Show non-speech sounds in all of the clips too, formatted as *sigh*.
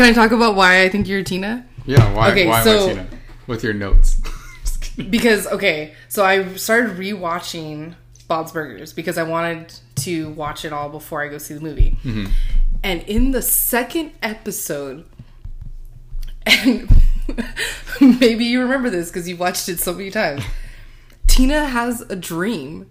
can I talk about why I think you're Tina? Yeah, why, Okay, why so- am I Tina? With your notes. *laughs* Because okay, so I started rewatching Bob's Burgers because I wanted to watch it all before I go see the movie. Mm-hmm. And in the second episode, and *laughs* maybe you remember this because you've watched it so many times. Tina has a dream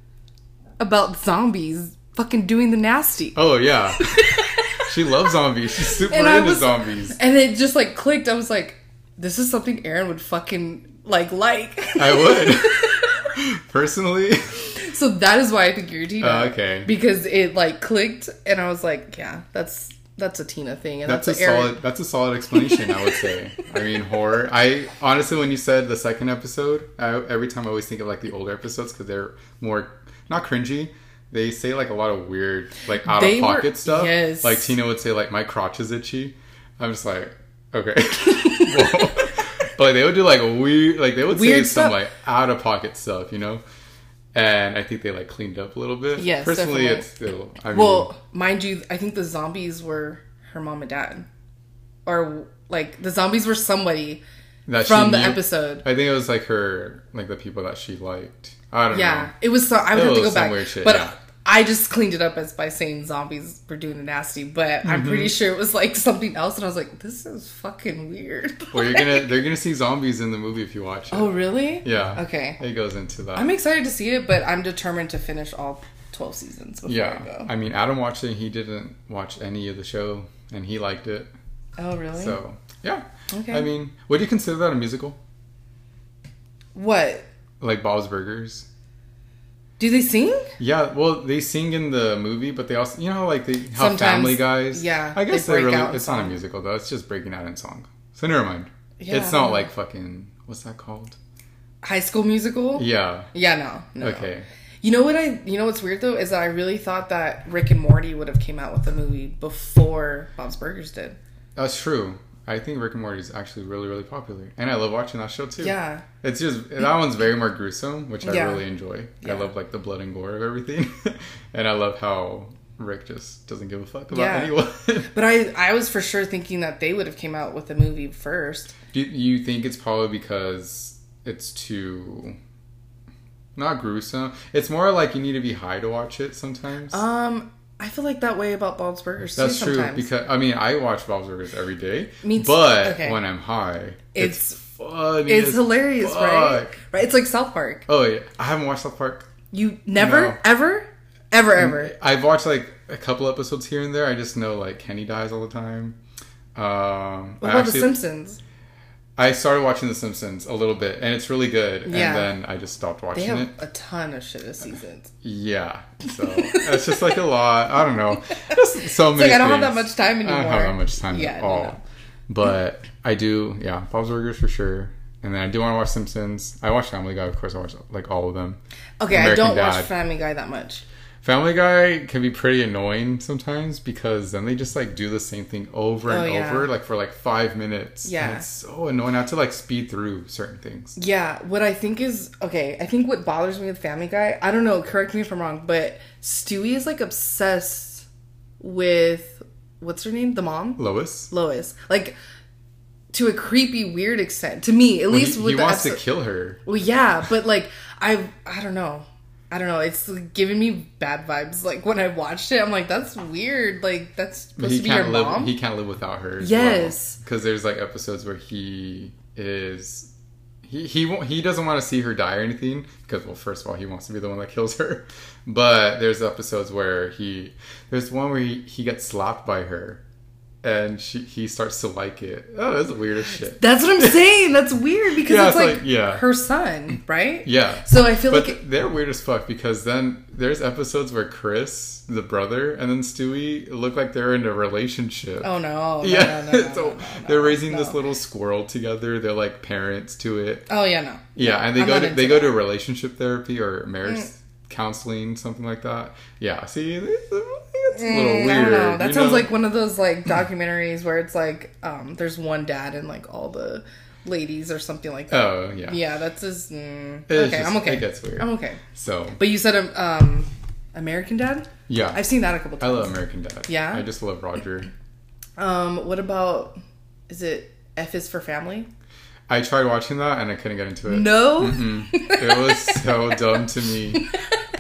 about zombies fucking doing the nasty. oh yeah. *laughs* she loves zombies. She's super And into was- zombies. And it just like clicked. I was like, this is something Aaron would fucking like like. I would. *laughs* Personally. So that is why I think you're Tina. Oh, okay. Because it like clicked, and I was like, yeah, that's that's a Tina thing, and That's that's, a a Aaron. solid. That's a solid explanation. I would say. *laughs* I mean, horror. I honestly, when you said the second episode, I, every time I always think of like the older episodes because they're more not cringy. They say like a lot of weird, like out They of were- pocket stuff. yes. Like Tina would say, like my crotch is itchy. I'm just like, okay. *laughs* *laughs* But like, they would do like weird, like they would Weird say some like out of pocket stuff, you know. And I think they like cleaned up a little bit. Yes, personally, definitely. it's still. I mean, Well, mind you, I think the zombies were her mom and dad, or like the zombies were somebody from the knew- episode. I think it was like her, like the people that she liked. I don't Yeah, know. it was. So, I would It have to go back, weird shit, but yeah. I just cleaned it up as by saying zombies were doing the nasty. But I'm Mm-hmm. pretty sure it was like something else, and I was like, this is fucking weird. *laughs* Well, you're gonna they're gonna see zombies in the movie if you watch it. oh, really? yeah. Okay. It goes into that. I'm excited to see it, but I'm determined to finish all 12 seasons before I yeah. go. I mean, Adam watched it. He didn't watch any of the show, and he liked it. oh, really? So yeah. Okay. I mean, would you consider that a musical? what? Like Bob's Burgers? Do they sing? Yeah. Well, they sing in the movie, but they also, you know, like they how Sometimes, Family Guys. yeah, I guess they they really. It's not a musical though. It's just breaking out in song. So never mind. Yeah, it's not like fucking. What's that called? High School Musical? Yeah. Yeah, no. no. Okay. You know what I? You know what's weird though is that I really thought that Rick and Morty would have came out with a movie before Bob's Burgers did. That's true. I think Rick and Morty is actually really, really popular, and I love watching that show too. Yeah. it's just that one's very more gruesome, which I Yeah. really enjoy. Yeah. I love like the blood and gore of everything, *laughs* and I love how Rick just doesn't give a fuck about Yeah. anyone. *laughs* But I, I was for sure thinking that they would have came out with a movie first. Do you think it's probably because it's too not gruesome? It's more like you need to be high to watch it sometimes. Um, I feel like that way about Bob's Burgers. That's true sometimes. because I mean I watch Bob's Burgers every day, Me too. but Okay. when I'm high, it's, It's- funny. it's hilarious, right? fuck. Right? It's like South Park. Oh yeah, I haven't watched South Park. You never, No. ever, ever, ever. I've watched like a couple episodes here and there. I just know like Kenny dies all the time. Um, What I about actually, The Simpsons? I started watching The Simpsons a little bit, and it's really good. Yeah. And then I just stopped They watching have it. a ton of shit this season. Yeah, so it's just like a lot. I don't know. Just *laughs* so many. like I don't have that much time I anymore. don't have that much time Yeah, at all. But I do, yeah, Bob's Burgers for sure. And then I do want to watch Simpsons. I watch Family Guy, of course. I watch like all of them. Okay, I don't watch Family Guy that much. Family Guy can be pretty annoying sometimes because then they just like do the same thing over oh, and Oh, yeah. over, like for like five minutes. Yeah. and it's so annoying. Have to like speed through certain things. Yeah, what I think is okay. I think what bothers me with Family Guy, I don't know. Correct me if I'm wrong, but Stewie is like obsessed with what's her name, the mom, Lois, Lois, like to a creepy, weird extent. To me, at Well, least he, with he wants episode- to kill her. Well, yeah, but like I, I don't know. I don't know. It's giving me bad vibes. Like when I watched it, I'm like, that's weird. Like that's supposed he to be your live. mom. He can't live without her. Yes. because there's like episodes where he is. He he won't, he doesn't want to see her die or anything because well first of all he wants to be the one that kills her, *laughs* but there's episodes where he there's one where he, he gets slapped by her, and she he starts to like it. Oh, that's the weirdest shit. That's what I'm *laughs* saying. That's weird because Yeah, it's, it's like, like- yeah. her son, right? Yeah. So I feel But like it, they're weird as fuck because then there's episodes where Chris, the brother, and then Stewie look like they're in a relationship. oh no, *laughs* no, yeah, no, no, so they're raising this little squirrel together. They're like parents to it. Oh yeah, no. Yeah, and they I'm go to they go to relationship therapy or marriage mm. Counseling, something like that. Yeah, see, it's, a little Mm, weird. I don't know. That sounds know? like one of those like documentaries where it's like um there's one dad and like all the ladies or something like that. oh yeah, Yeah, that's just mm, okay. just- I'm okay. It gets weird. I'm okay. So But you said um, um American Dad. yeah, I've seen that a couple times. I love American Dad. Yeah? I just love Roger. Um, what about is it F is for family? I tried watching that and I couldn't get into it. No. It was so *laughs* dumb to me.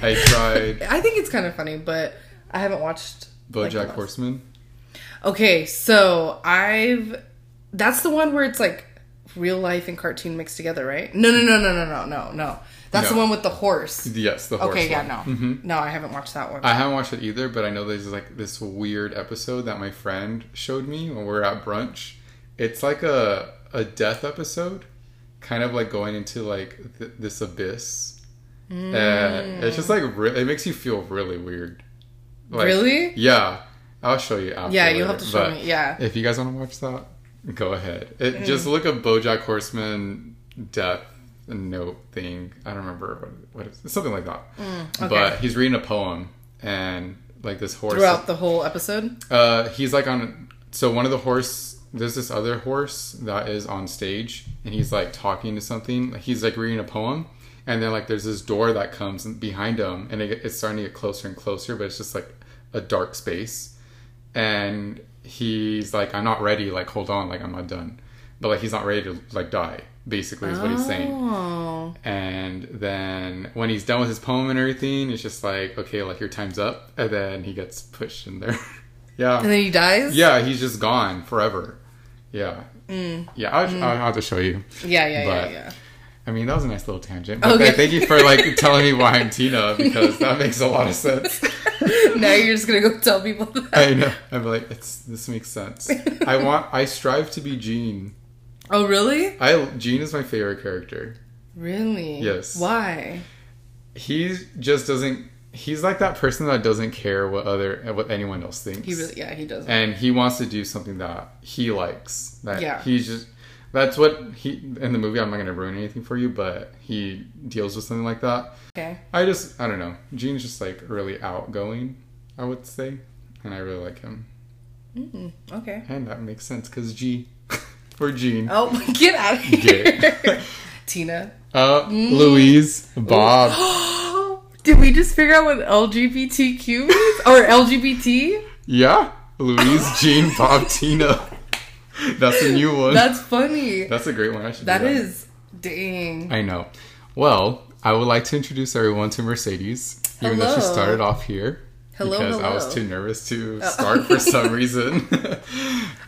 I tried I think it's kind of funny, but I haven't watched like, the BoJack last- Horseman. Okay, so I've that's the one where it's like real life and cartoon mixed together, right? No, no, no, no, no, no, no, no. That's the No. one with the horse. Yes, the horse. Okay, yeah, one. no, mm-hmm. no, I haven't watched that one. I haven't watched it either, but I know there's like this weird episode that my friend showed me when we were at brunch. It's like a a death episode, kind of like going into like th- this abyss, and it's just like re- it makes you feel really weird. Like, Really? Yeah, I'll show you after. Yeah, you'll have to show but me. Yeah. If you guys want to watch that, go ahead. It Mm. just look up BoJack Horseman death note thing. I don't remember what, what it's, it's something like that. Mm, okay. But he's reading a poem and like this horse. Throughout the whole episode. Uh, he's like on. So one of the horse. There's this other horse that is on stage, and he's like talking to something. He's like reading a poem, and then like there's this door that comes behind him, and it, it's starting to get closer and closer, but it's just like a dark space. And he's like, "I'm not ready. Like, hold on. Like, I'm not done." But like, he's not ready to like die. Basically, is what he's saying. Oh, And then when he's done with his poem and everything, it's just like, okay, like your time's up. And then he gets pushed in there. *laughs* yeah. and then he dies. Yeah, he's just gone forever. Yeah. Mm. Yeah, I'll, mm. I'll have to show you. yeah, yeah, But- yeah, I mean, that was a nice little tangent. But Okay. thank you for like telling me why I'm Tina because that makes a lot of sense. *laughs* now you're just gonna go tell people that. I know. I'm like, it's this makes sense. I *laughs* want. I strive to be Gene. Oh, really? I Gene is my favorite character. Really? Yes. Why? He just doesn't. He's like that person that doesn't care what other what anyone else thinks. He really, yeah, he does. and he wants to do something that he likes. That Yeah. he's just that's what he in the movie. I'm not going to ruin anything for you, but he deals with something like that. Okay. I just I don't know. Gene's just like really outgoing. I would say, and I really like him, Mm, okay. and that makes sense because G *laughs* for Gene. Oh, *laughs* get out of here, *laughs* Tina. Uh, Mm. Louise, Bob. *gasps* *gasps* *gasps* Did we just figure out what LGBTQ means or LGBT? Yeah, Louise, *laughs* Gene, Bob, Tina. That's a new one. That's funny. That's a great one. I should. do That is, dang. I know. Well, I would like to introduce everyone to Mercedes, even though she started off here. Hello, because I was too nervous to start for some *laughs* reason.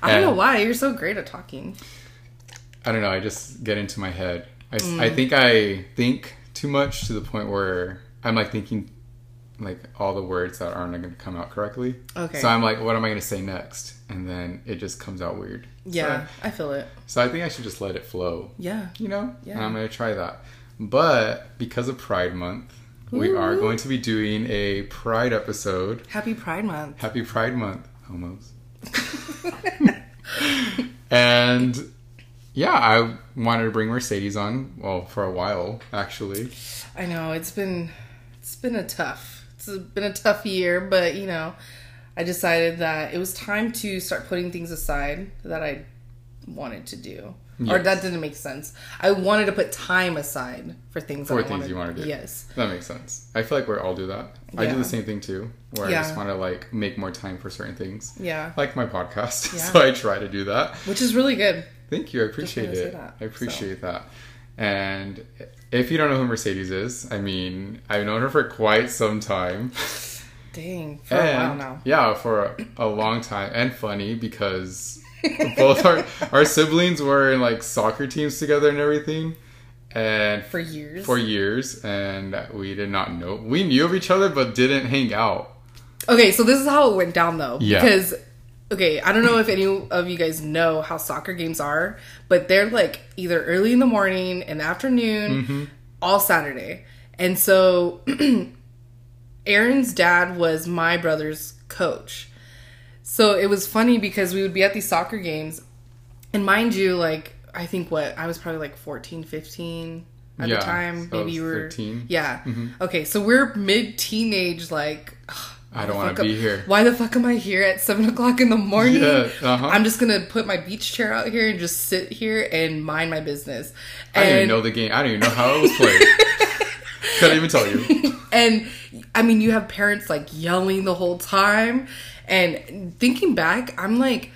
I don't know why you're so great at talking. I don't know. I just get into my head. I, Mm. I think I think too much to the point where I'm like thinking like all the words that aren't going to come out correctly. Okay. So I'm like, what am I going to say next? And then it just comes out weird. Yeah, So, I feel it. so I think I should just let it flow. Yeah. you know Yeah. and i'm going to try that but because of pride month we are going to be doing a pride episode Happy Pride Month. happy pride month homos *laughs* *laughs* and yeah i wanted to bring mercedes on well for a while actually I know it's been it's been a tough it's been a tough year, but you know, I decided that it was time to start putting things aside that I wanted to do. Or that didn't make sense. I wanted to put time aside for things For things wanted, you wanna do. Yes. that makes sense i feel like we all do that i do the same thing too where i just want to like make more time for certain things Yeah. like my podcast *laughs* Yeah. so i try to do that Which is really good. Thank you. I appreciate it. that, I appreciate that. And if you don't know who Mercedes is, I mean, I've known her for quite some time. Dang. For a while now. Yeah, for a, a long time. And funny because both our our siblings were in like soccer teams together and everything. And For years. for years, and we did not know. We knew of each other, but didn't hang out. Okay, so this is how it went down though. Yeah. Because okay, I don't know if any of you guys know how soccer games are, but they're like either early in the morning and afternoon, Mm-hmm. all Saturday. And so *clears throat* Aaron's dad was my brother's coach. So it was funny because we would be at these soccer games and mind you like I think what I was probably like 14, 15 at Yeah, the time. so Maybe you were 13. Yeah. Okay, so we're mid teenage like I don't want to be here. Why the fuck am I here at seven o'clock in the morning? Yeah, uh-huh. I'm just gonna put my beach chair out here and just sit here and mind my business. I didn't even know the game. I didn't even know how it was played. *laughs* Couldn't even tell you. and I mean, you have parents like yelling the whole time. And thinking back, I'm like,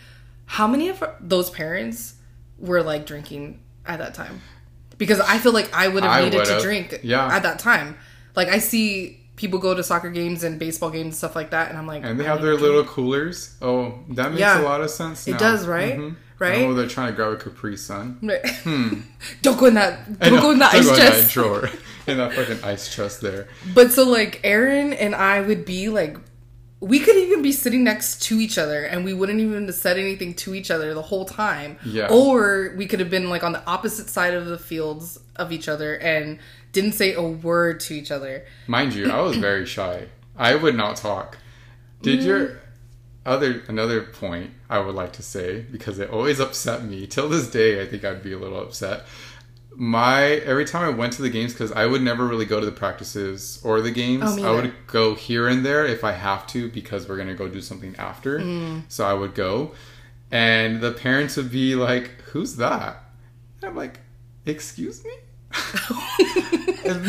how many of those parents were like drinking at that time? Because I feel like I would have needed to drink Yeah. at that time. Like I see people go to soccer games and baseball games and stuff like that, and I'm like, And they have their little coolers. Oh, that makes Yeah. a lot of sense. It does, right? Mhm. Right? Oh, they're trying to grab a Capri Sun. *laughs* right *laughs* don't go in that. Don't know. go in that *laughs* ice go in that chest. drawer. In that fucking ice chest there. But so like Aaron and I would be like we could even be sitting next to each other and we wouldn't even have said anything to each other the whole time. Yeah. Or we could have been like on the opposite side of the fields of each other and didn't say a word to each other. Mind you, I was very shy. I would not talk. Did Mm. your other another point I would like to say because it always upset me till this day. I think I'd be a little upset. My every time I went to the games because I would never really go to the practices or the games. Oh, I would go here and there if I have to because we're gonna go do something after. Mm. So I would go, and the parents would be like, "Who's that?" And I'm like, "Excuse me."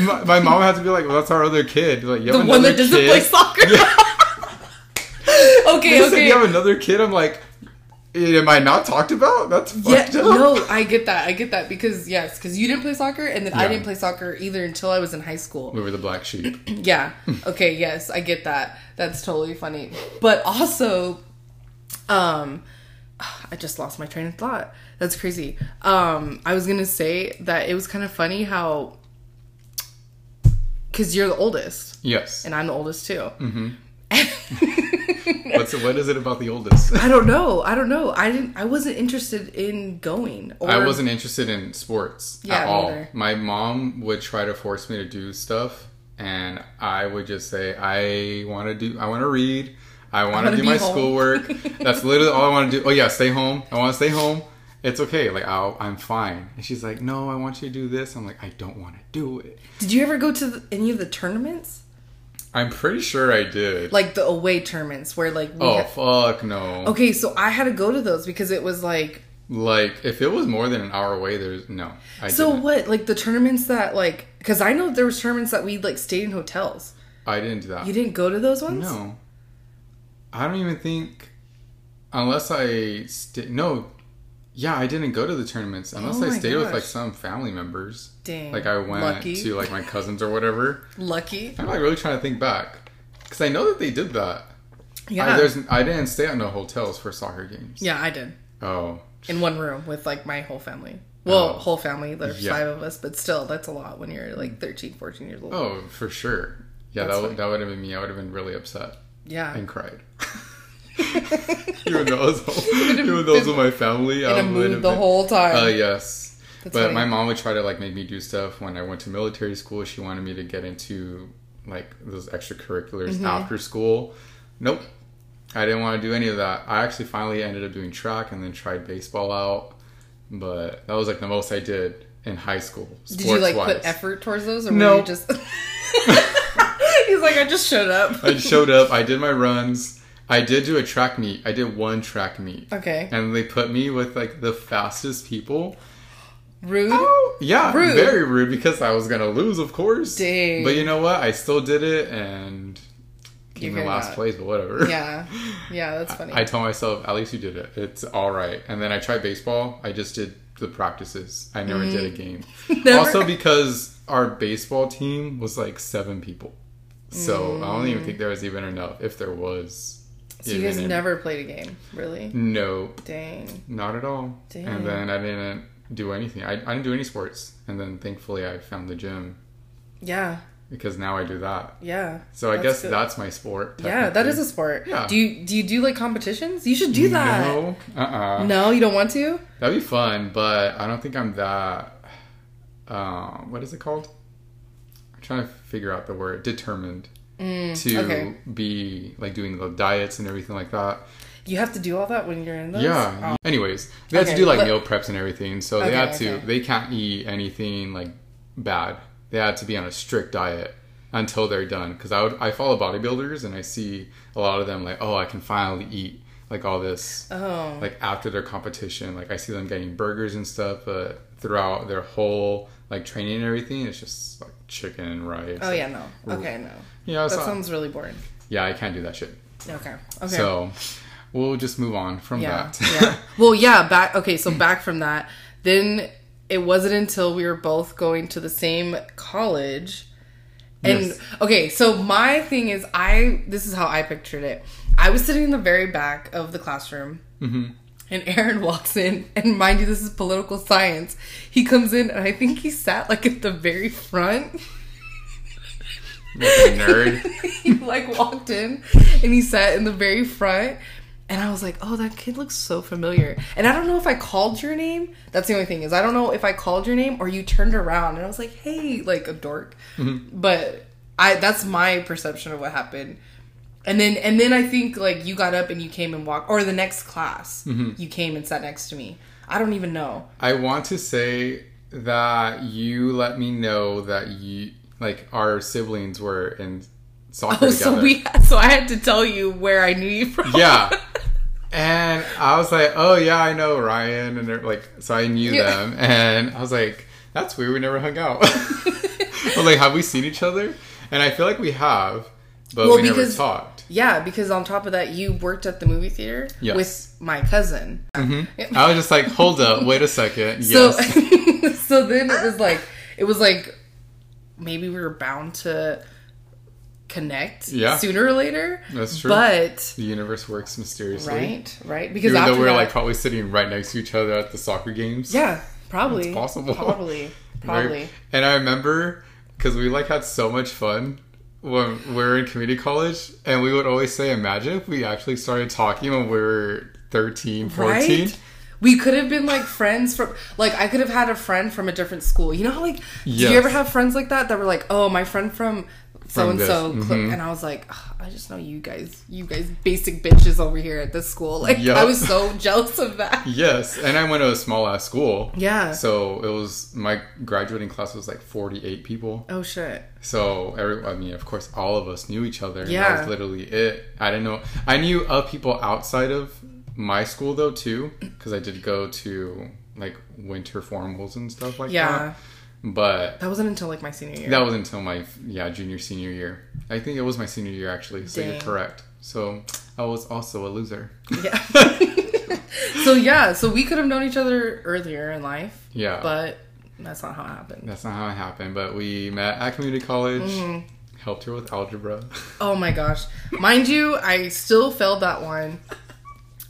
My, my mom had to be like, "Well, that's our other kid." Like, you The have one another that doesn't kid? play soccer. *laughs* okay, They said you have another kid. I'm like, am I not talked about? That's Yeah, up. no, I get that. I get that because yes, because you didn't play soccer, and then I didn't play soccer either until I was in high school. We were the black sheep. *clears throat* Yeah. *laughs* Okay, yes, I get that. That's totally funny. But also um *sighs* I just lost my train of thought. That's crazy. Um I was going to say that it was kind of funny how cuz you're the oldest Yes. and I'm the oldest too. Mm-hmm. *laughs* What's what is it about the oldest? I don't know. I don't know. I didn't I wasn't interested in going or I wasn't interested in sports Yeah, at all. neither. My mom would try to force me to do stuff, and I would just say, "I want to do. I want to read. I want to do my home." schoolwork. That's literally all I want to do. Oh yeah, stay home. I want to stay home. It's okay. Like I'll, I'm fine." And she's like, "No, I want you to do this." I'm like, "I don't want to do it." Did you ever go to the, any of the tournaments? I'm pretty sure I did. Like the away tournaments where like we oh had- fuck no! Okay, so I had to go to those because it was like Like if it was more than an hour away, there's no. I So didn't. what? Like the tournaments that like because I know there was tournaments that we like stayed in hotels. I didn't do that. You didn't go to those ones? No. I don't even think unless I sta no. Yeah, I didn't go to the tournaments unless Oh I stayed with like some family members. Dang. Like I went Lucky. to like my cousins or whatever. *laughs* Lucky. I'm like really trying to think back because I know that they did that. Yeah. I, there's I didn't stay at no hotels for soccer games. yeah, I did. Oh. In one room with like my whole family. Well, Oh. whole family. There's Yeah. five of us, but still, that's a lot when you're like 13, 14 years old. Oh, for sure. Yeah, That's that funny. that would have been me. I would have been really upset Yeah. and cried. *laughs* even though it was, even though it was with my family, In I a would have the been- whole time. Uh, yes. That's but funny. my mom would try to like make me do stuff when I went to military school. She wanted me to get into like those extracurriculars Mm-hmm. after school. Nope. I didn't want to do any of that. I actually finally ended up doing track and then tried baseball out. But that was like the most I did in high school. Did you like sports-wise. put effort towards those, or No. were you just? *laughs* He's like, I just showed up. I showed up. I did my runs. I did do a track meet. I did one track meet. Okay. And they put me with like the fastest people. Rude. Oh, yeah, Rude. very rude because I was gonna lose, of course. Dang. But you know what? I still did it and came in last that. place. But whatever. Yeah. Yeah, that's *laughs* funny. I told myself, at least you did it. It's all right. And then I tried baseball. I just did the practices. I never did a game. Mm. *laughs* Never? Also because our baseball team was like seven people, so I don't even think there was even enough. If there was, Mm. So you guys never played a game, really? No, Dang. not at all. Dang. And then I didn't do anything. I, I didn't do any sports. And then thankfully I found the gym Yeah. because now I do that. Yeah. So I guess good. that's my sport. Yeah, that is a sport. Yeah. Do you do you do like competitions? You should do that. No, uh-uh. No, you don't want to? That'd be fun, but I don't think I'm that. Um, what is it called? I'm trying to figure out the word. Determined to Mm, okay. be like doing the diets and everything like that. You have to do all that when you're in those? Yeah. Oh. Anyways, they had Okay, to do like meal preps and everything, so they Okay, had to. They can't eat anything like bad. They had to be on a strict diet until they're done. Because I would I follow bodybuilders and I see a lot of them like, oh, I can finally eat like all this Oh. like after their competition. Like I see them getting burgers and stuff, but throughout their whole like training and everything, it's just like chicken and rice. Oh yeah, no. Okay, no. Yeah, That so, sounds really boring. yeah, I can't do that shit. Okay. Okay. So, we'll just move on from Yeah. that. yeah. *laughs* Well, yeah, back okay, so back from that, then it wasn't until we were both going to the same college. And Yes. okay, so my thing is I this is how I pictured it. I was sitting in the very back of the classroom. Mm-hmm. And Aaron *laughs* walks in, and mind you, this is political science. He comes in, and I think he sat like at the very front. *laughs* Nerd. *laughs* he like walked in and he sat in the very front and I was like, "Oh, that kid looks so familiar." And I don't know if I called your name. That's the only thing is I don't know if I called your name or you turned around and I was like, "Hey," like a dork. Mm-hmm. But I that's my perception of what happened. And then and then I think like you got up and you came and walked or the next class mm-hmm. you came and sat next to me. I don't even know. I want to say that you let me know that you like our siblings were in soccer Oh, together. so we so I had to tell you where I knew you from. yeah. *laughs* And I was like, oh yeah, I know Ryan, and they're like, so I knew Yeah. them, and I was like, that's weird, we never hung out. *laughs* Was like, have we seen each other? And I feel like we have, but Well, we never talked. Yeah, because on top of that, you worked at the movie theater Yes. with my cousin. Mm-hmm. *laughs* I was just like, hold up, wait a second. So, so then it was like, it was like, maybe we were bound to connect Yeah. sooner or later. That's true. But the universe works mysteriously. right, right, because Even though we we're that, like probably sitting right next to each other at the soccer games. yeah, probably It's possible. probably, *laughs* probably. And I remember because we like had so much fun when we were in community college, and we would always say, "Imagine if we actually started talking when we were 13, 14." Right? We could have been like friends from like I could have had a friend from a different school. You know how like do you ever have friends like that that were like, "Oh, my friend from so and so," and I was like, "Ugh, "I just know you guys, you guys basic bitches over here at this school." Like Yup. I was so *laughs* jealous of that. Yes, and I went to a small ass school. Yeah. So it was my graduating class was like 48 people. Oh shit. So every, I mean, of course, all of us knew each other. Yeah. that was literally it. I didn't know. I knew of people outside of my school though too, because I did go to like winter formals and stuff like Yeah. that. But That wasn't until like my senior year. that was until my yeah junior senior year. I think it was my senior year actually. So you're correct. So I was also a loser. yeah. *laughs* *laughs* so yeah, so we could have known each other earlier in life, Yeah. but that's not how it happened. That's not how it happened, but we met at community college. Mm-hmm. Helped her with algebra. *laughs* Oh my gosh. Mind you, I still failed that one.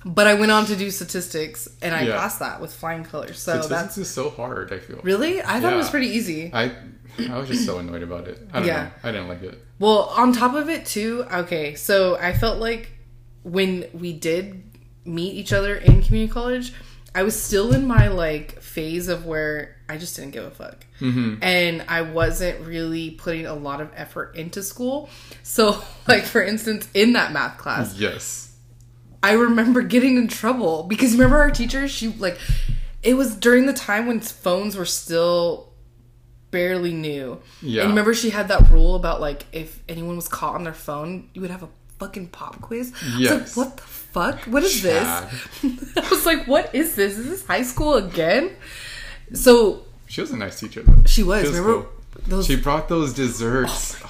But I went on to do statistics and I Yeah. passed that with flying colors. So Statistics that's is so hard. I feel. really I thought it was pretty easy. I I was just so annoyed about it. I don't Yeah. know. I didn't like it. Well, on top of it too, okay, so I felt like when we did meet each other in community college, I was still in my like phase of where I just didn't give a fuck. Mm-hmm. And I wasn't really putting a lot of effort into school. So, *laughs* like for instance, in that math class, Yes. I remember getting in trouble because remember our teacher, she like it was during the time when phones were still barely new. Yeah. And remember she had that rule about like if anyone was caught on their phone, you would have a fucking pop quiz. I was Yes. like, what the fuck? What is Chad. this? *laughs* I was like, what is this? Is this high school again? So She was a nice teacher though. she was, remember cool. those She brought those desserts. Oh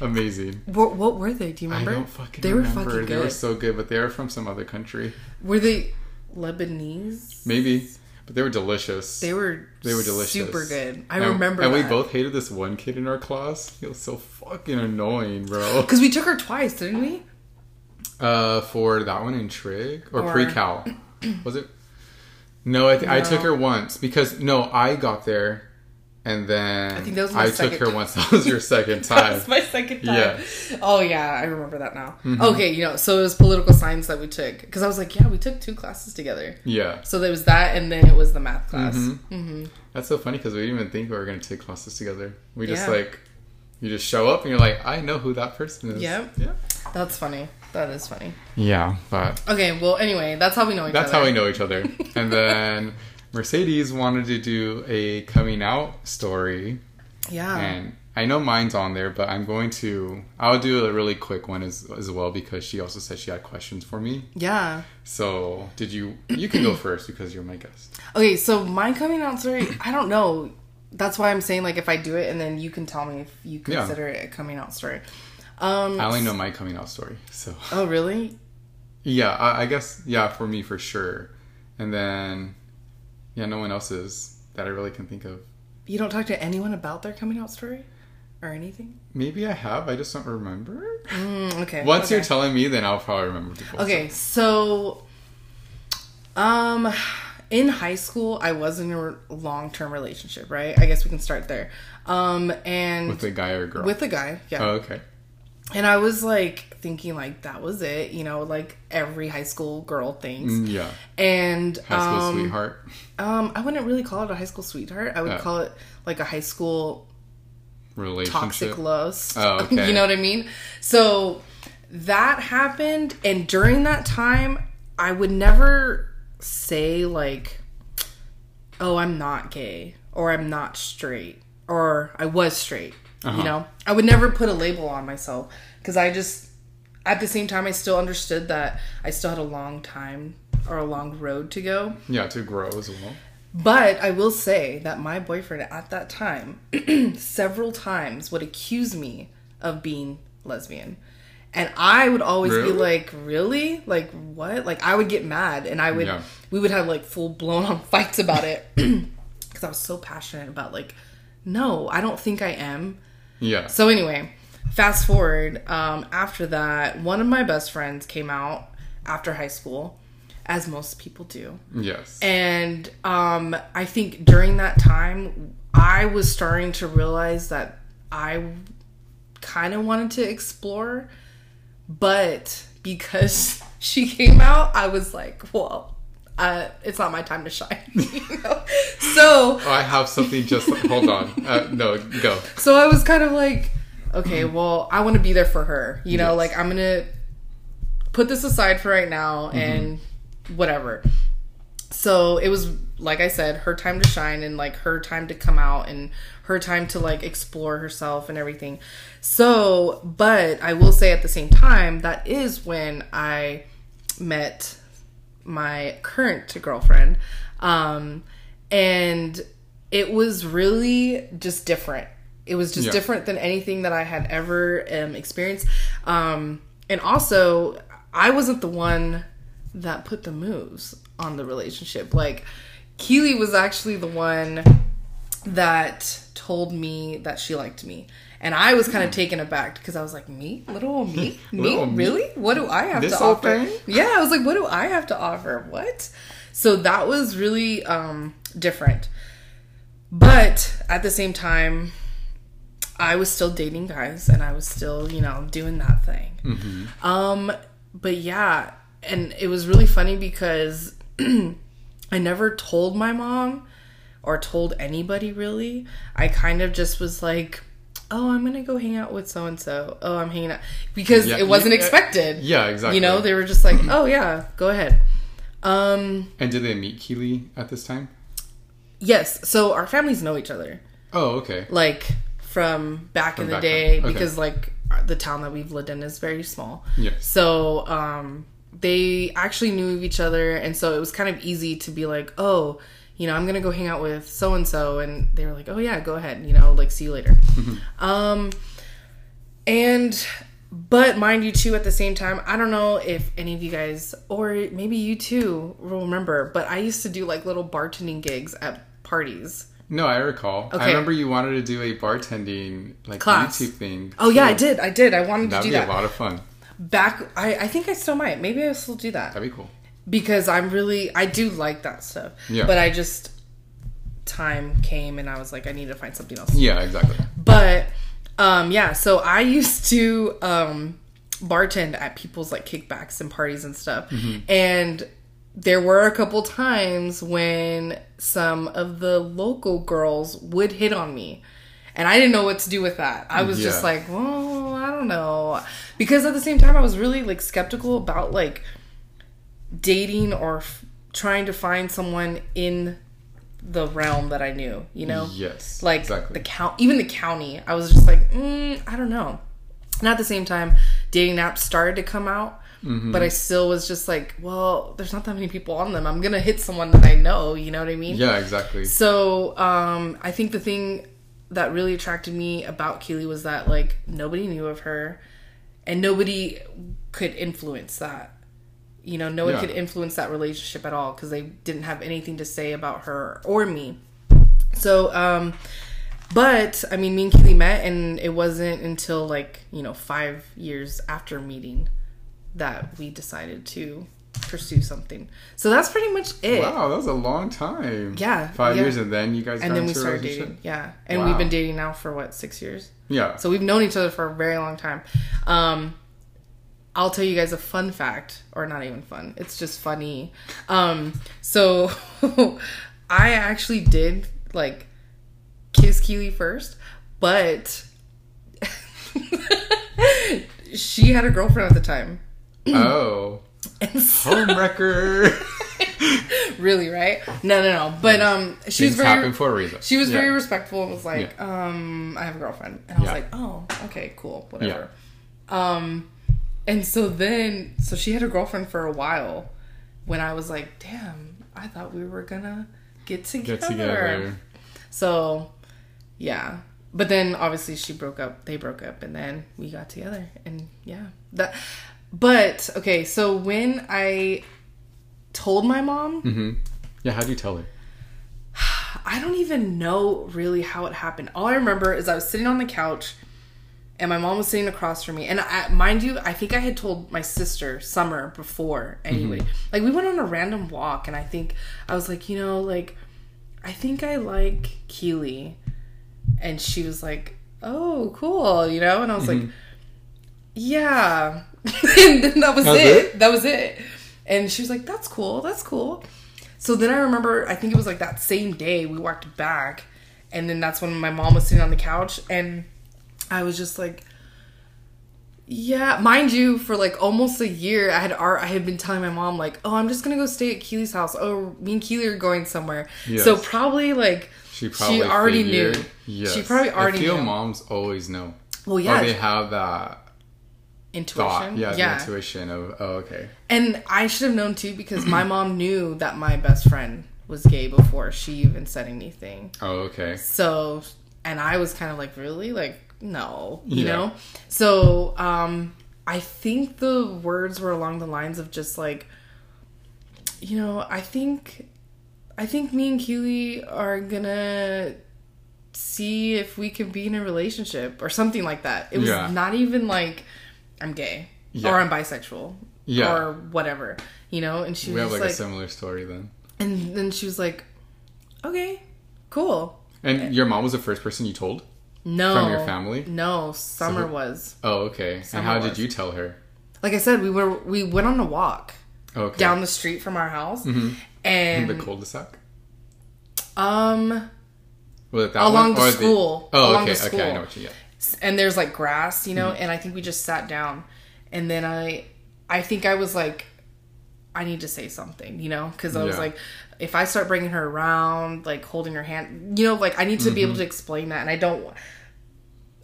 Amazing. what, what were they? Do you remember? I don't fucking they were remember. fucking They were so good, but they were from some other country. Were they Lebanese? Maybe. But they were delicious. They were They were delicious. super good. I And- remember And we both hated this one kid in our class. He was so fucking annoying, bro. *laughs* Because we took her twice, didn't we? Uh, for that one in Trig or, Or- pre-cal, *clears throat* was it? No, I, th- I took her once because no, I got there, and then I think that was my took second her time. once. *laughs* That was your second *laughs* time. That's my second time. Yeah. Oh yeah, I remember that now. Mm-hmm. Okay, you know, so it was political science that we took because I was like, yeah, we took two classes together. yeah, So there was that, and then it was the math class. Mm-hmm. that's so funny because we didn't even think we were gonna take classes together. We just Yeah. like you just show up and you're like, I know who that person is. Yep. Yeah. That's funny. That is funny. Yeah, but Okay, well, anyway, that's how we know each that's other. how we know each other. and then *laughs* Mercedes wanted to do a coming out story. Yeah. And I know mine's on there, but I'm going to. I'll do a really quick one as as well because she also said she had questions for me. Yeah. So did you? You can go first because you're my guest. Okay, so my coming out story, I don't know. That's why I'm saying like if I do it, and then you can tell me if you Yeah. consider it a coming out story. Um. I only know my coming out story. So Oh really? Yeah, I, I guess yeah for me for sure, and then yeah, no one else is that I really can think of. You don't talk to anyone about their coming out story or anything. Maybe I have, I just don't remember. Mm, okay. Once okay. you're telling me, then I'll probably remember people. Okay, so um in high school I was in a long-term relationship, right? I guess we can start there. Um and With a guy or a girl? with a guy, yeah. oh, okay. And I was like thinking like that was it, you know, like every high school girl thinks. Mm, Yeah. And High school um, sweetheart. um I wouldn't really call it a high school sweetheart. I would Oh. call it like a high school Relationship. toxic lust. Oh, *laughs* okay. you know what I mean? So that happened, and during that time, I would never say, like, oh, I'm not gay, or I'm not straight, or I was straight. Uh-huh. You know? I would never put a label on myself because I just, at the same time, I still understood that I still had a long time or a long road to go. Yeah, to grow as well. But I will say that my boyfriend at that time, *clears throat* several times, would accuse me of being lesbian. And I would always Really? be like, really? Like, what? Like, I would get mad and I would, Yeah. we would have like full blown on *laughs* fights about it. *clears throat* Because I was so passionate about, like, no, I don't think I am. Yeah. So anyway, fast forward. Um, after that, one of my best friends came out after high school, as most people do. yes. And um, I think during that time, I was starting to realize that I kind of wanted to explore, but because *laughs* she came out, I was like, well, uh, it's not my time to shine. *laughs* you know? So, Oh, I have something just. hold on. Uh, no, go. so I was kind of like, okay, well, I want to be there for her. You know, Yes. like I'm gonna put this aside for right now and whatever. So it was like I said, her time to shine and like her time to come out and her time to like explore herself and everything. So, but I will say at the same time, that is when I met my current girlfriend. Um, and it was really just different. It was just Yeah. different than anything that I had ever um, experienced. Um, and also, I wasn't the one that put the moves on the relationship. Like, Keely was actually the one that told me that she liked me. And I was kind of taken aback because I was like, me? Little old me? Me? *laughs* Little me? really? What do I have This to offer? thing? Yeah, I was like, what do I have to offer? What? So that was really um, different. But at the same time, I was still dating guys and I was still, you know, doing that thing. Um, but yeah, and it was really funny because *clears throat* I never told my mom or told anybody really. I kind of just was like, oh, I'm gonna go hang out with so and so. Oh, I'm hanging out because Yeah, it wasn't yeah, expected. Yeah, exactly. You know, they were just like, oh yeah, go ahead. Um, and did they meet Keely at this time? yes. So our families know each other. Oh, okay. like from back in the back day. Okay. because like the town that we've lived in is very small. Yes. So um they actually knew of each other and so it was kind of easy to be like, "Oh, you know, I'm to go hang out with so and so." And they were like, "Oh yeah, go ahead, you know, like see you later." um and but mind you too at the same time i don't know if any of you guys or maybe you too will remember but i used to do like little bartending gigs at parties No, I recall. Okay. I remember you wanted to do a bartending like Class. YouTube thing. oh yeah i did i did i wanted That'd to be do a that lot of fun. back I, I think i still might maybe i'll still do that That'd be cool. Because i'm really i do like that stuff. Yeah. but i just time came and i was like i need to find something else. Yeah, exactly. but um yeah so i *laughs* used to um bartend at people's like kickbacks and parties and stuff. And there were a couple times when some of the local girls would hit on me. And i didn't know what to do with that. I was just like well i don't know. Because at the same time i was really like skeptical about like dating or f- trying to find someone in the realm that i knew you know Yes. like exactly. the count even the county i was just like mm, i don't know and at the same time dating apps started to come out Mm-hmm. but i still was just like well there's not that many people on them i'm gonna hit someone that i know you know what i mean yeah, exactly. so um i think the thing that really attracted me about keely was that like nobody knew of her and nobody could influence that You know, no one Yeah. could influence that relationship at all because they didn't have anything to say about her or me. So, um, but I mean, me and Keely met, and it wasn't until like you know five years after meeting that we decided to pursue something. So that's pretty much it. Wow, that was a long time. Yeah, Five yeah. years and then you guys And then we started dating. Yeah, and Wow. we've been dating now for what six years. Yeah. So we've known each other for a very long time. Um, I'll tell you guys a fun fact, or not even fun. It's just funny. Um, so *laughs* I actually did like kiss Keely first, but *laughs* she had a girlfriend at the time. oh. *clears throat* And so, Homewrecker. *laughs* really, right? No, no, no. But um, she was very for a reason. She was Yeah. very respectful and was like, um, I have a girlfriend. And I was Yeah. like, oh, okay, cool, whatever. Um, and so then, so she had a girlfriend for a while when I was like, damn, I thought we were gonna get together. Get together. So, yeah. But then obviously she broke up, they broke up, and then we got together. And yeah. That, but, okay, so when I told my mom, hmm Yeah, how do you tell her? *sighs* I don't even know really how it happened. All I remember is I was sitting on the couch and my mom was sitting across from me. And I, mind you, I think I had told my sister Summer before anyway. Mm-hmm. Like we went on a random walk and I think I was like, you know, like I think I like Keely. And she was like, "Oh, cool," you know? And I was like, mm-hmm. "Yeah." *laughs* and then that was That was it. it? That was it. And she was like, "That's cool. That's cool." So then I remember, I think it was like that same day we walked back, and then that's when my mom was sitting on the couch, and I was just like, yeah, mind you, for like almost a year, I had ar- I had been telling my mom like, oh, I'm just gonna go stay at Keely's house. Oh, me and Keely are going somewhere. Yes. So probably like She probably already figured- knew. Yes. She probably already I feel knew. moms always know. Well, Or yeah, they have that intuition. thought. Yeah, yeah. the intuition of, oh, okay. And I should have known too because my mom *clears throat* knew that my best friend was gay before she even said anything. Oh, okay. So, and I was kind of like, really? Like, no, you Yeah. know? So, um, I think the words were along the lines of just like, you know, I think, I think me and Keely are gonna see if we can be in a relationship or something like that. It was Yeah. not even like, I'm gay Yeah. or I'm bisexual Yeah. or whatever, you know? And she We was have like, like, a similar story then. and then she was like, okay, cool. And your mom was the first person you told No. from your family? No, Summer who- was. Oh, okay. Summer and how did you tell her? Like I said, we were we went on a walk Okay. down the street from our house, in and the cul-de-sac? um, Was it that Along one? the Or school. Oh, Along okay. the Okay, I know what you get. and there's like grass, you know, Mm-hmm. and I think we just sat down, and then I, I think I was like, I need to say something, you know, because I was Yeah. like, if I start bringing her around, like holding her hand, you know, like I need to be able Mm-hmm. to explain that, and I don't.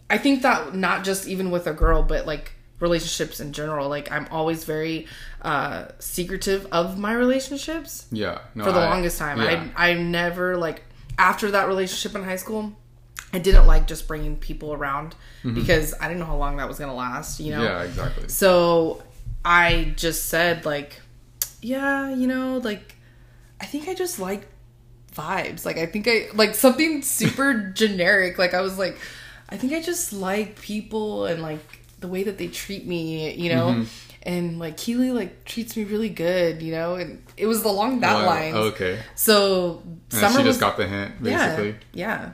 I think that not just even with a girl, but like relationships in general, like I'm always very uh secretive of my relationships Yeah. No, for the I- longest time. Yeah. I I never like after that relationship in high school, I didn't like just bringing people around because I didn't know how long that was gonna last. You know. Mm-hmm. yeah, exactly. So I just said like, yeah, you know, like I think I just like vibes. Like I think I like something super *laughs* generic. Like I was like, I think I just like people and like the way that they treat me, you know. Mm-hmm. And like Keely like treats me really good, you know, and it was along that Wow, line. Okay. So And summer she was just got the hint, basically. yeah, yeah,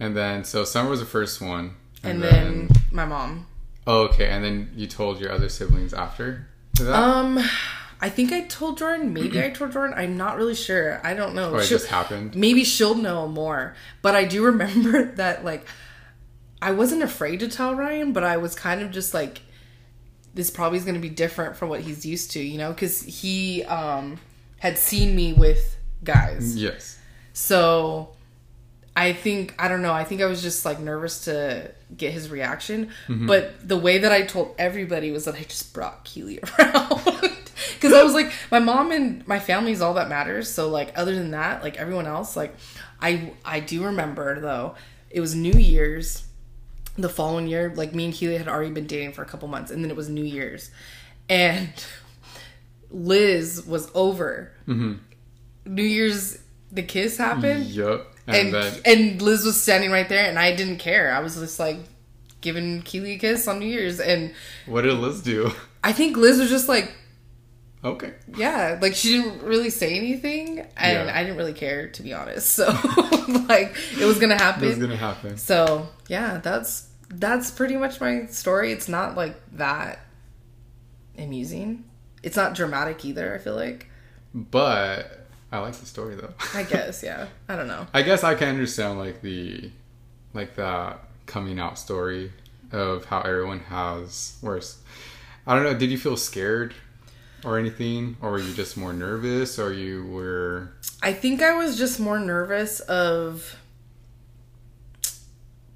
And then, so Summer was the first one. and, then, my mom. oh, okay. And then you told your other siblings after that? Um, I think I told Jordan. Maybe I told Jordan. I'm not really sure. I don't know. or it She'll- just happened? maybe she'll know more. But I do remember *laughs* that like I wasn't afraid to tell Ryan, but I was kind of just like this probably is going to be different from what he's used to, you know, cuz he um had seen me with guys. Yes. So I think I don't know. I think I was just like nervous to get his reaction, but the way that I told everybody was that I just brought Keely *laughs* around *laughs* because I was like, my mom and my family is all that matters. So like, other than that, like everyone else, like I I do remember though, it was New Year's the following year. Like me and Keely had already been dating for a couple months, and then it was New Year's, and *laughs* Liz was over. Mm-hmm. New Year's, the kiss happened, Yup. and And, then and Liz was standing right there, and I didn't care. I was just like giving Keely a kiss on New Year's, and what did Liz do? I think Liz was just like, Okay. yeah, like she didn't really say anything, and Yeah. I didn't really care to be honest. So *laughs* like it was gonna happen. It was gonna happen. So yeah, that's that's pretty much my story. It's not like that amusing. It's not dramatic either. I feel like. But I like the story though. I *laughs* guess yeah. I don't know. I guess I can understand like the like that coming out story of how everyone has worse. I don't know, did you feel scared or anything? Or were you just more nervous or you were I think I was just more nervous of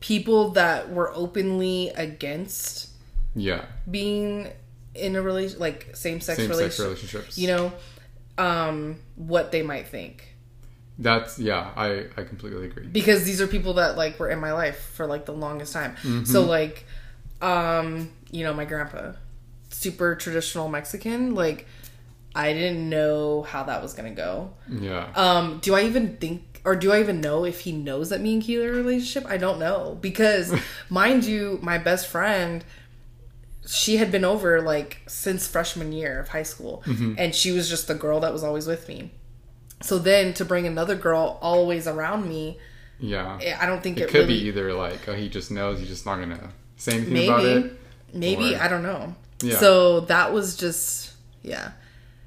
people that were openly against yeah, being in a relation like same sex same sex relation. relationships. You know, um, what they might think. That's yeah, I I completely agree. because these are people that like were in my life for like the longest time. Mm-hmm. So like um you know my grandpa super traditional Mexican like I didn't know how that was to go. Yeah. Um do I even think or do I even know if he knows that me and Keely are in a relationship? I don't know because *laughs* mind you my best friend she had been over like since freshman year of high school Mm-hmm. and she was just the girl that was always with me. So then to bring another girl always around me yeah. I don't think it, It could really. be either like oh he just knows he's just not gonna say anything about it. maybe or- I don't know. Yeah. So that was just yeah,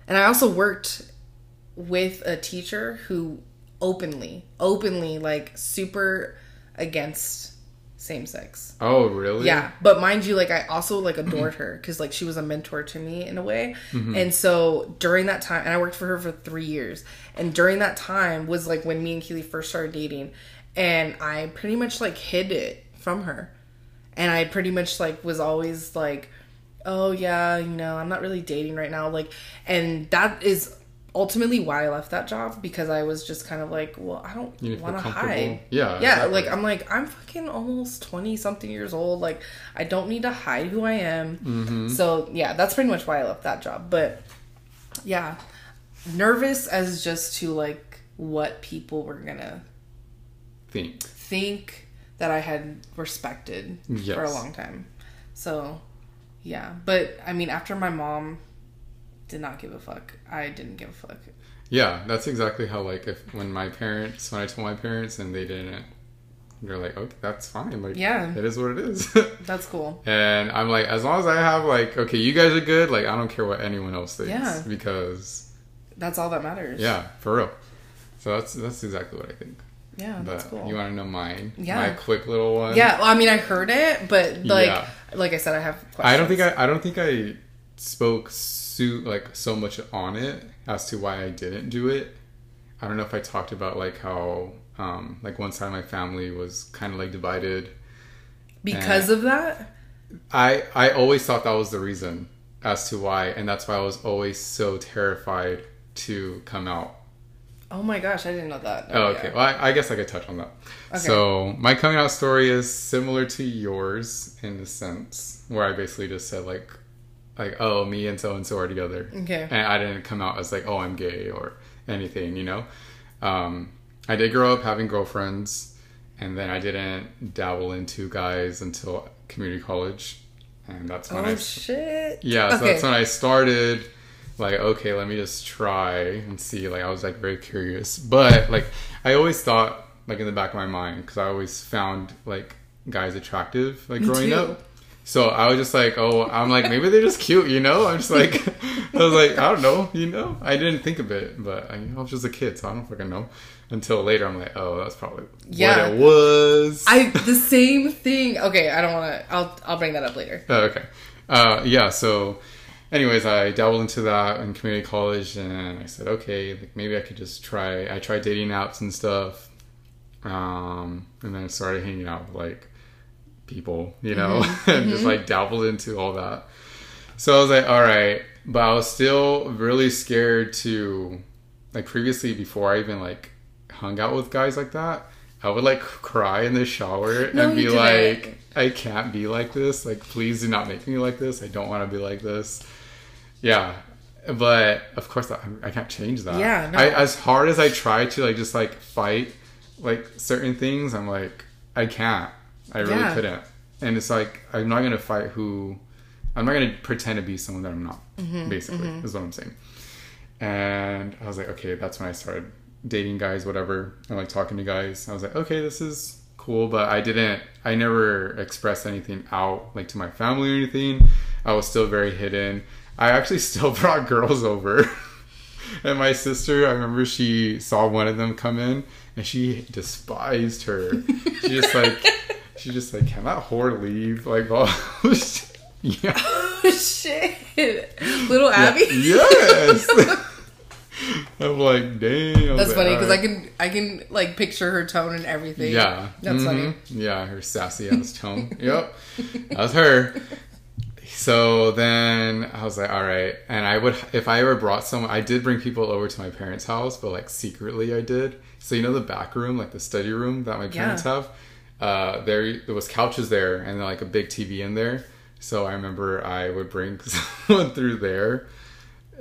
and I also worked with a teacher who openly, openly like super against same sex. Oh really? Yeah, but mind you, like I also like adored her because like she was a mentor to me in a way, Mm-hmm. and so during that time, and I worked for her for three years, and during that time was like when me and Keely first started dating, and I pretty much like hid it from her, and I pretty much like was always like, oh yeah, you know, I'm not really dating right now, like, and that is ultimately why I left that job because I was just kind of like, well, I don't to want to hide. Yeah. Yeah, exactly. like I'm like I'm fucking almost twenty something years old. Like I don't need to hide who I am. Mm-hmm. So yeah, that's pretty much why I left that job. But yeah, nervous as just to like what people were gonna think. think that I had respected for a long time. So yeah, but I mean, after my mom did not give a fuck, I didn't give a fuck. Yeah, that's exactly how like if when my parents when I told my parents and they didn't they're like, Okay, that's fine. Like Yeah. it is what it is. *laughs* That's cool. and I'm like, as long as I have like, okay, you guys are good, like I don't care what anyone else thinks. Yeah. Because That's all that matters. yeah, for real. So that's that's exactly what I think. Yeah, But that's cool. you wanna know mine? Yeah. My quick little one. Yeah, well, I mean, I heard it, but like, Yeah. like I said, I have. Questions. I don't think I I don't think I spoke so like so much on it as to why I didn't do it. I don't know if I talked about like how um like one side of my family was kind of like divided. because of that. I I always thought that was the reason as to why and that's why I was always so terrified to come out. Oh my gosh, I didn't know that. Oh, okay. yeah. Well, I, I guess I could touch on that. Okay. So my coming out story is similar to yours in the sense where I basically just said like, like oh me and so and so are together, Okay. and I didn't come out as like oh I'm gay or anything, you know. Um, I did grow up having girlfriends, and then I didn't dabble into guys until community college, and that's when I Oh shit. yeah, so Okay. that's when I started. Like, okay, let me just try and see. Like, I was like very curious, but like, I always thought, like in the back of my mind, because I always found like guys attractive, like Me growing too. up. So I was just like, oh, I'm like maybe they're just cute, you know. I'm just like, *laughs* I was like, I don't know, you know. I didn't think of it, but I, I was just a kid, so I don't fucking know. Until later, I'm like, oh, that's probably Yeah. what it was. I the same thing. Okay, I don't want to. I'll I'll bring that up later. Oh, okay. Uh, yeah. So, anyways, I dabbled into that in community college, and I said, okay, like maybe I could just try. I tried dating apps and stuff, um, and then I started hanging out with like people, you know, *laughs* and just like dabbled into all that. So I was like, all right, but I was still really scared to, like, previously before I even like hung out with guys like that. I would like cry in the shower No, and be like, I can't be like this. Like, please do not make me like this. I don't want to be like this. Yeah. but of course I, I can't change that. Yeah, no. I, as hard as I try to like just like fight like certain things, I'm like I can't. I really Yeah. couldn't. And it's like I'm not gonna fight who. I'm not gonna pretend to be someone that I'm not. Mm-hmm, basically, is what I'm saying. And I was like, okay, that's when I started dating guys, whatever, and like talking to guys. I was like, okay, this is cool, but I didn't. I never expressed anything out like to my family or anything. I was still very hidden. I actually still *laughs* brought girls over. And my sister, I remember she saw one of them come in and she despised her. She just like, *laughs* she just like, can that whore leave? Like, all, *laughs* yeah. Shit. Little Abby. Yes. I'm like, damn. That's funny because I can I can like picture her tone and everything. Yeah. That's funny. Mhm. Yeah, her sassy ass tone. yep. That was her. So then I was like, all right. And I would, if I ever brought someone, I did bring people over to my parents' house, but like secretly I did. So you know the back room, like the study room that my parents Yeah. have? Uh, there, there was couches there and then like a big TV in there. So I remember I would bring *laughs* someone through there.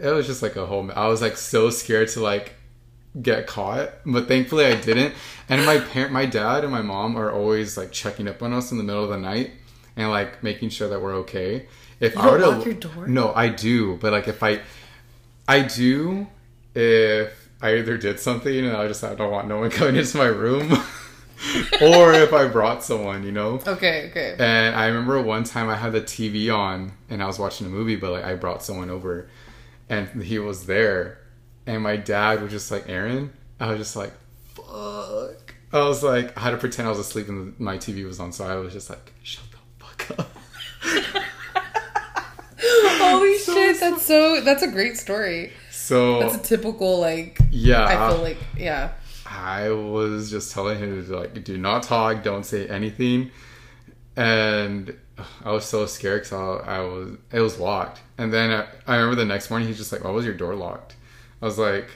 It was just like a whole, I was like so scared to like get caught, but thankfully I didn't. And my parent, my dad and my mom are always like checking up on us in the middle of the night and like making sure that we're okay. If You I were to lock your door? no, I do, but like if I, I do if I either did something and I just I don't want no one *laughs* coming into my room, *laughs* or if I brought someone, you know. Okay, okay. And I remember one time I had the TV on and I was watching a movie, but like I brought someone over and he was there. And my dad was just like, Aaron, I was just like, fuck. I was like, I had to pretend I was asleep and my TV was on. So I was just like, shut the fuck up. *laughs* *laughs* Holy shit, that's so that's a great story. So That's a typical like yeah, I feel like yeah. I was just telling him like, do not talk, don't say anything, and I was so scared because I, I was it was locked. And then I, I remember the next morning he's just like, "Why was your door locked?" I was like,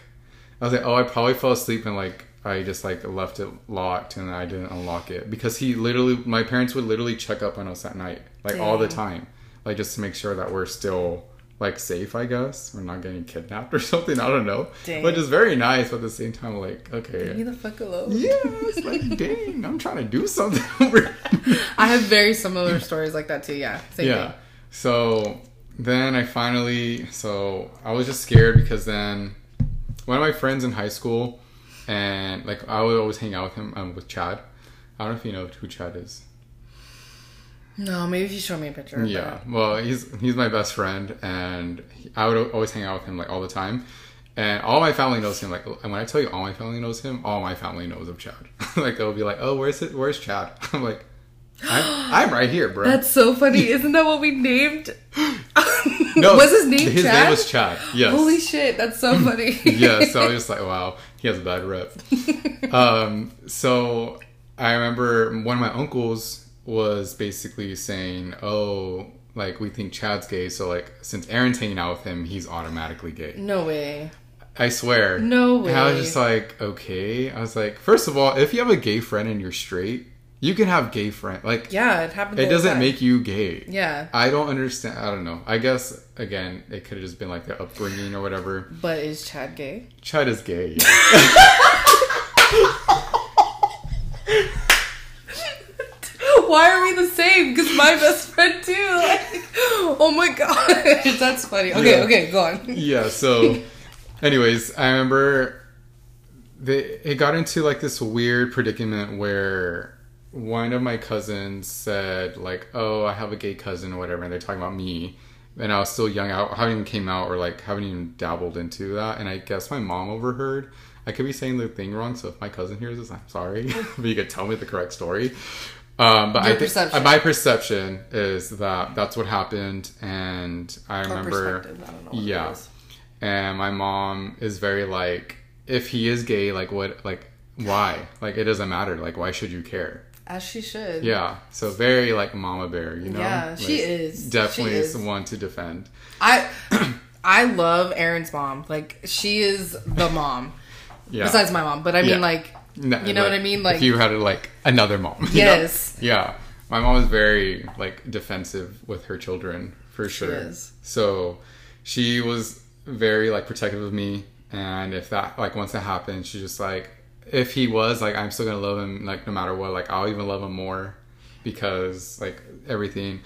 I was like, "Oh, I probably fell asleep and like I just like left it locked and I didn't unlock it because he literally my parents would literally check up on us at night like all the time, like just to make sure that we're still." Like safe, I guess. We're not getting kidnapped or *laughs* something. I don't know, Dang. but it's very nice. But at the same time, like, okay, Leave me the fuck alone. yeah, it's like, *laughs* dang, I'm trying to do something. *laughs* I have very similar stories like that too. Yeah. Same Yeah. thing. So then I finally, so I was just scared because then one of my friends in high school, and like I would always hang out with him, um, with Chad. I don't know if you know who Chad is. No, maybe if you show me a picture. but- Yeah, well, he's he's my best friend, and he, I would always hang out with him like all the time. And all my family knows him. Like, and when I tell you all my family knows him, all my family knows of Chad. *laughs* like, they'll be like, "Oh, where's it? Where's Chad?" *laughs* I'm like, "I'm, I'm right here, bro." That's so funny. *laughs* Isn't that what we named? *gasps* no, was his name His Chad? name was Chad. Yes. Holy shit, that's so funny. yeah, so I was just like, wow, he has a bad rep. um, so I remember one of my uncles was basically saying, oh, like we think Chad's gay, so like since Aaron's hanging out with him, he's automatically gay. no way. I swear. No And I was just like, okay. I was like, first of all, if you have a gay friend and you're straight, you can have gay friend. Like, Yeah, it happens. it doesn't time. make you gay. Yeah, I don't understand. I don't know. I guess again, it could have just been like their upbringing or whatever. but is Chad gay? Chad is gay. *laughs* Why are we the same? Because my best friend too. Like, oh my god, *laughs* that's funny. Okay, Yeah. okay, go on. yeah. So, anyways, I remember they it got into like this weird predicament where one of my cousins said like, "Oh, I have a gay cousin or whatever," and they're talking about me. And I was still young. I haven't even came out or like haven't even dabbled into that. And I guess my mom overheard. I could be saying the thing wrong, so if my cousin hears this, I'm sorry. *laughs* but you could tell me the correct story. Um, but Your I think perception. my perception is that that's what happened, and I remember, perspective, I don't know what it yeah, and my mom is very like, if he is gay, like what, like why? Like it doesn't matter. Like why should you care? As she should. Yeah, so very like mama bear, you know. Yeah, she is. definitely She is. one to defend. I *clears throat* I love Aaron's mom. Like she is the mom. Yeah, Besides my mom, but I mean Yeah. like No, you know what I mean? Like- if you had like another mom. *laughs* you know? Yes. Yeah, my mom is very like defensive with her children for sure. is. So she was very like protective of me, and if that like once that happened, she's just like, if he was like, I'm still gonna love him like no matter what. Like I'll even love him more because like everything.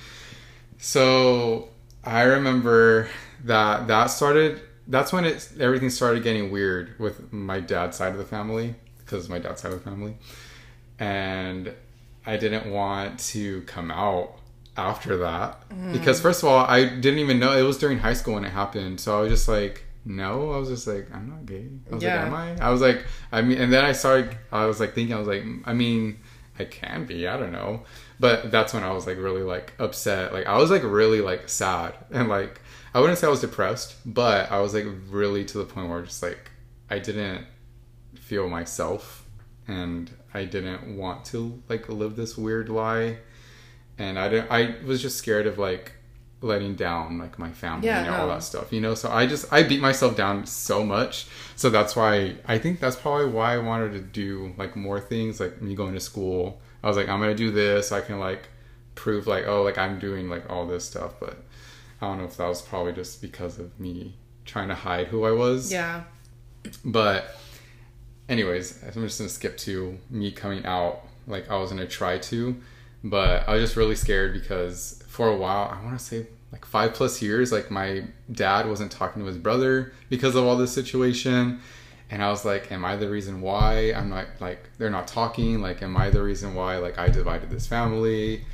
So I remember that that started. That's when it everything started getting weird with my dad's side of the family because my dad's side of the family, and I didn't want to come out after that because first of all I didn't even know it was during high school when it happened so I was just like no I was just like I'm not gay I was Yeah. like am I I was like I mean and then I started I was like thinking I was like I mean I can be I don't know but that's when I was like really like upset like I was like really like sad and like I wouldn't say I was depressed but I was like really to the point where just like I didn't feel myself and I didn't want to like live this weird lie. And I didn't I was just scared of like letting down like my family Yeah, and all that stuff you know? So I just I beat myself down so much. So that's why I think that's probably why I wanted to do like more things like me going to school. I was like I'm gonna do this I can like prove like oh like I'm doing like all this stuff. But I don't know if that was probably just because of me trying to hide who I was. Yeah. but anyways, I'm just gonna skip to me coming out. Like I was gonna try to, but I was just really scared because for a while, I want to say like five plus years, like my dad wasn't talking to his brother because of all this situation. And I was like, am I the reason why I'm not like they're not talking? Like, am I the reason why like I divided this family?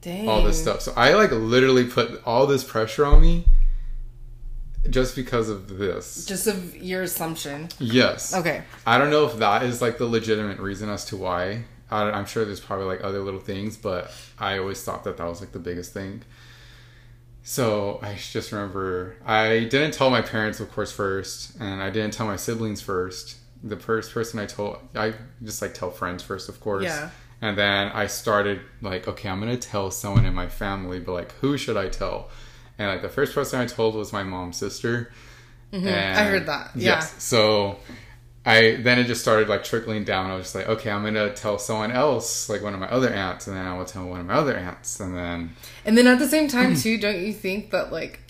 Dang. All this stuff. So I like literally put all this pressure on me just because of this. Just of your assumption. Yes. Okay. I don't know if that is like the legitimate reason as to why. I, I'm sure there's probably like other little things, but I always thought that that was like the biggest thing. So I just remember I didn't tell my parents, of course, first, and I didn't tell my siblings first. The first person I told, I just like tell friends first, of course. Yeah. And then I started like, okay, I'm gonna tell someone in my family, but like, who should I tell? And like the first person I told was my mom's sister. Mm-hmm. I heard that. Yeah. Yes. So I then it just started like trickling down. I was just like, okay, I'm gonna tell someone else, like one of my other aunts, and then I will tell one of my other aunts, and then And then at the same time, too, don't you think that like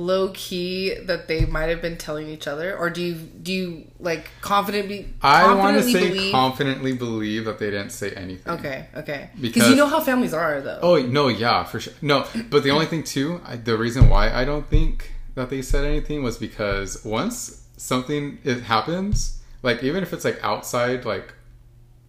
low key that they might have been telling each other, or do you do you like confidently? I want to say believe- confidently believe that they didn't say anything. Okay, okay. Because you know how families are, though. Oh no, yeah, for sure. No, but the only thing too, I, the reason why I don't think that they said anything was because once something it happens, like even if it's like outside, like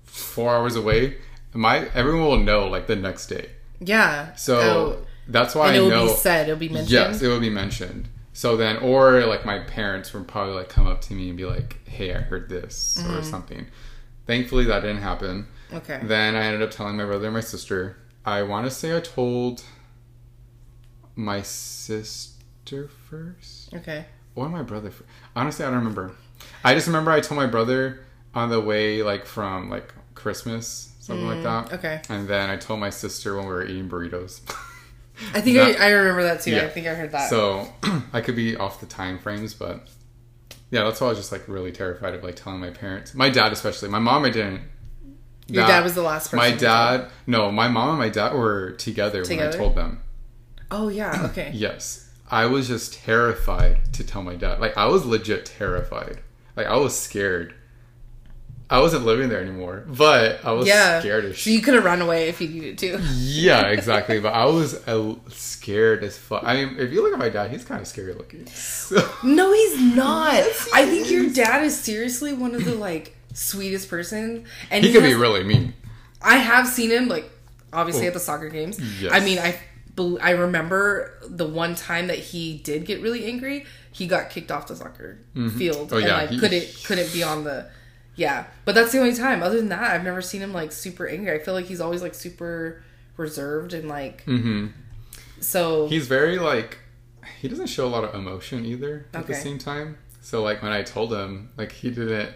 four hours away, my everyone will know like the next day. Yeah. So Oh, that's why and I it will know. be said. It'll be mentioned. Yes, it will be mentioned. So then, or like my parents would probably like come up to me and be like, "Hey, I heard this" Mm-hmm. or something. Thankfully, that didn't happen. Okay. Then I ended up telling my brother and my sister. I want to say I told my sister first Okay. or my brother. First. Honestly, I don't remember. I just remember I told my brother on the way like from like Christmas, something like that. Mm, Okay. And then I told my sister when we were eating burritos. *laughs* I think That- I, I remember that too. Yeah. I think I heard that. So *clears throat* I could be off the time frames, but yeah, that's why I was just like really terrified of like telling my parents, my dad especially. My mom, I didn't. Your That- dad was the last person. My dad, no, my mom and my dad were together, when I told them. Oh yeah. *clears throat* Okay. Yes, I was just terrified to tell my dad. Like I was legit terrified. Like I was scared. I wasn't living there anymore, but I was yeah. scared as So shit. you could have run away if you needed to. Yeah, *laughs* exactly. but I was uh, scared as fuck. I mean, if you look at my dad, he's kind of scary looking. So- *laughs* No, he's not. Yes, he I think your dad is seriously one of the like sweetest persons, and he could be really mean. I have seen him like obviously Oh. at the soccer games. Yes. I mean, I I remember the one time that he did get really angry. He got kicked off the soccer field Oh, and yeah, like he- couldn't couldn't be on the. Yeah, but that's the only time. Other than that, I've never seen him like super angry. I feel like he's always like super reserved and like hmm so. He's very like he doesn't show a lot of emotion either at the same time. So like when I told him, like he didn't.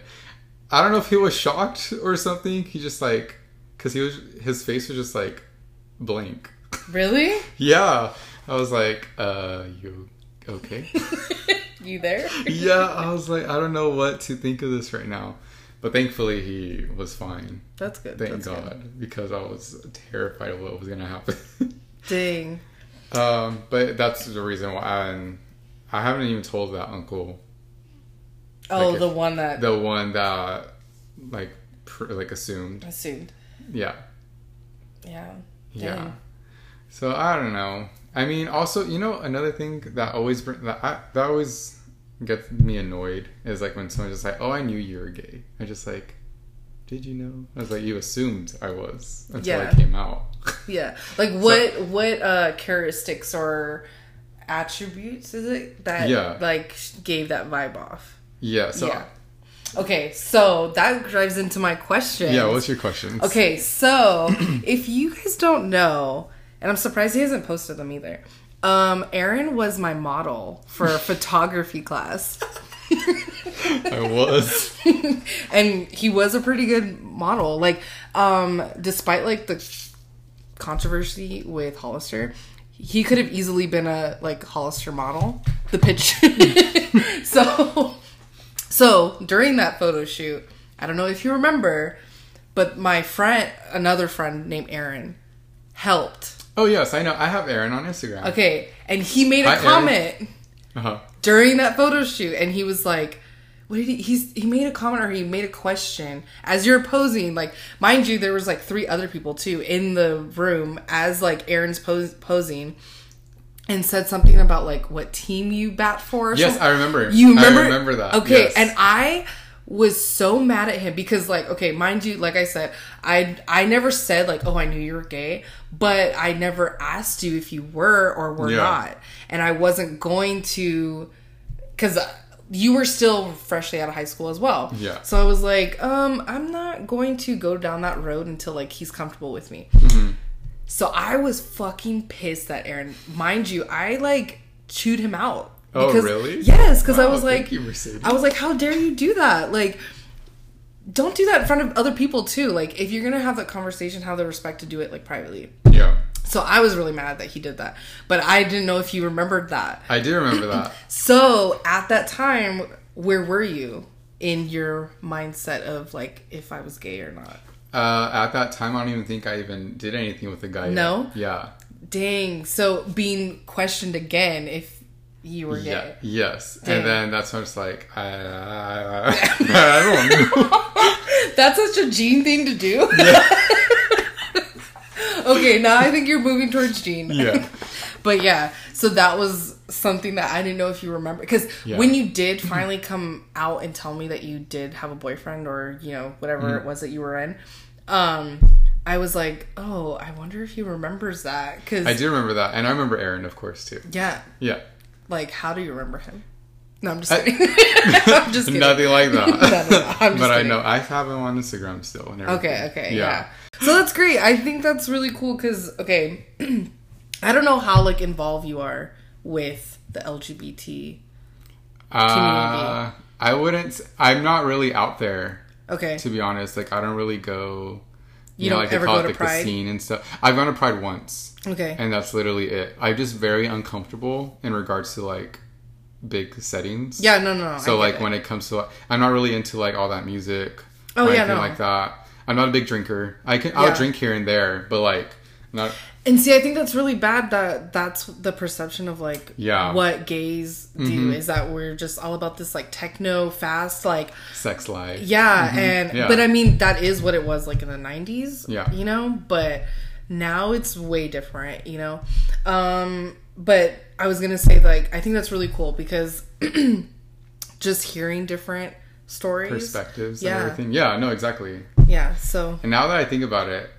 I don't know if he was shocked or something. He just like because he was his face was just like blank. really? *laughs* Yeah, I was like, uh, you okay? *laughs* you there? yeah, I was like, I don't know what to think of this right now. But thankfully, he was fine. That's good. Thank That's God, good. because I was terrified of what was gonna happen. *laughs* Dang. um, but that's the reason why. And I haven't even told that uncle, Oh, Like the one that the one that like pr- like assumed. assumed. Yeah, Yeah. yeah. So I don't know. I mean, also, you know, another thing that always bring, that I, that always gets me annoyed is like when someone's just like, "Oh, I knew you were gay." I just like, "Did you know?" I was like, "You assumed I was until Yeah. I came out." *laughs* Yeah. Like what what uh characteristics or attributes is it that Yeah. like gave that vibe off? yeah. So yeah. Okay, so that drives into my question. yeah. What's your question? Okay, so *clears throat* if you guys don't know, and I'm surprised he hasn't posted them either. Um, Aaron was my model for *laughs* photography class. I was. *laughs* and he was a pretty good model. Like, um, despite like the controversy with Hollister, he could have easily been a like Hollister model. The pitch. *laughs* so, so during that photo shoot, I don't know if you remember, but my friend, another friend named Aaron, helped. Oh yes, I know. I have Aaron on Instagram. Okay, and he made a Hi, comment Uh-huh. during that photo shoot and he was like what did he he's he made a comment or he made a question as you're posing like mind you there was like three other people too in the room as like aaron's pose, posing and said something about like what team you bat for or Yes, something. I remember. you remember I remember that. okay yes. and i was so mad at him because like okay mind you like i said i i never said like oh i knew you were gay but i never asked you if you were or were Yeah. not and i wasn't going to because you were still freshly out of high school as well Yeah. so i was like um i'm not going to go down that road until like he's comfortable with me Mm-hmm. so i was fucking pissed that aaron mind you i like chewed him out Oh, really? yes because i was like you, I was like, how dare you do that? Like, don't do that in front of other people too. Like, if you're gonna have that conversation, have the respect to do it like privately. yeah, So I was really mad that he did that, but I didn't know if you remembered that. I do remember that. *clears throat* So at that time, where were you in your mindset of like if I was gay or not? Uh, at that time, I don't even think I even did anything with the guy. yet. No? Yeah. Dang. So being questioned again if you were Yeah. gay. Yes. Dang. And then that's when it's like I, I, I don't know. *laughs* That's such a Gene thing to do. *laughs* okay, now I think you're moving towards Gene. Yeah. *laughs* But yeah, so that was something that I didn't know if you remember because Yeah. when you did *clears throat* finally come out and tell me that you did have a boyfriend or you know whatever Mm-hmm. it was that you were in, um, I was like, oh, I wonder if he remembers that because I do remember that, and I remember Aaron, of course, too. yeah, Yeah. Like how do you remember him? No, I'm just I- kidding. *laughs* I'm just kidding. Nothing like that. *laughs* No, no, no, but I know I have him on Instagram still. Okay, okay, yeah. So that's great. I think that's really cool because okay, *clears throat* I don't know how like involved you are with the LGBT. Uh, I wouldn't. I'm not really out there Okay, to be honest. Like I don't really go. You know, don't like they ever call go it to like the scene and stuff. I've gone to Pride once, okay, and that's literally it. I'm just very uncomfortable in regards to like big settings. yeah, no, no. no So like it. when it comes to, I'm not really into like all that music. Oh, or yeah, anything no. like that. I'm not a big drinker. I can I'll drink here and there, but like not. And see, I think that's really bad. That that's the perception of like Yeah. Mm-hmm. what gays do is that we're just all about this like techno fast like Sex life. Yeah, and Mm-hmm. Yeah. but I mean that is what it was like in the nineties. Yeah. you know, but now it's way different. You know, um, but I was gonna say like I think that's really cool because *clears throat* just hearing different stories, Perspectives Yeah. and everything. Yeah, no, exactly. Yeah, so And now that I think about it,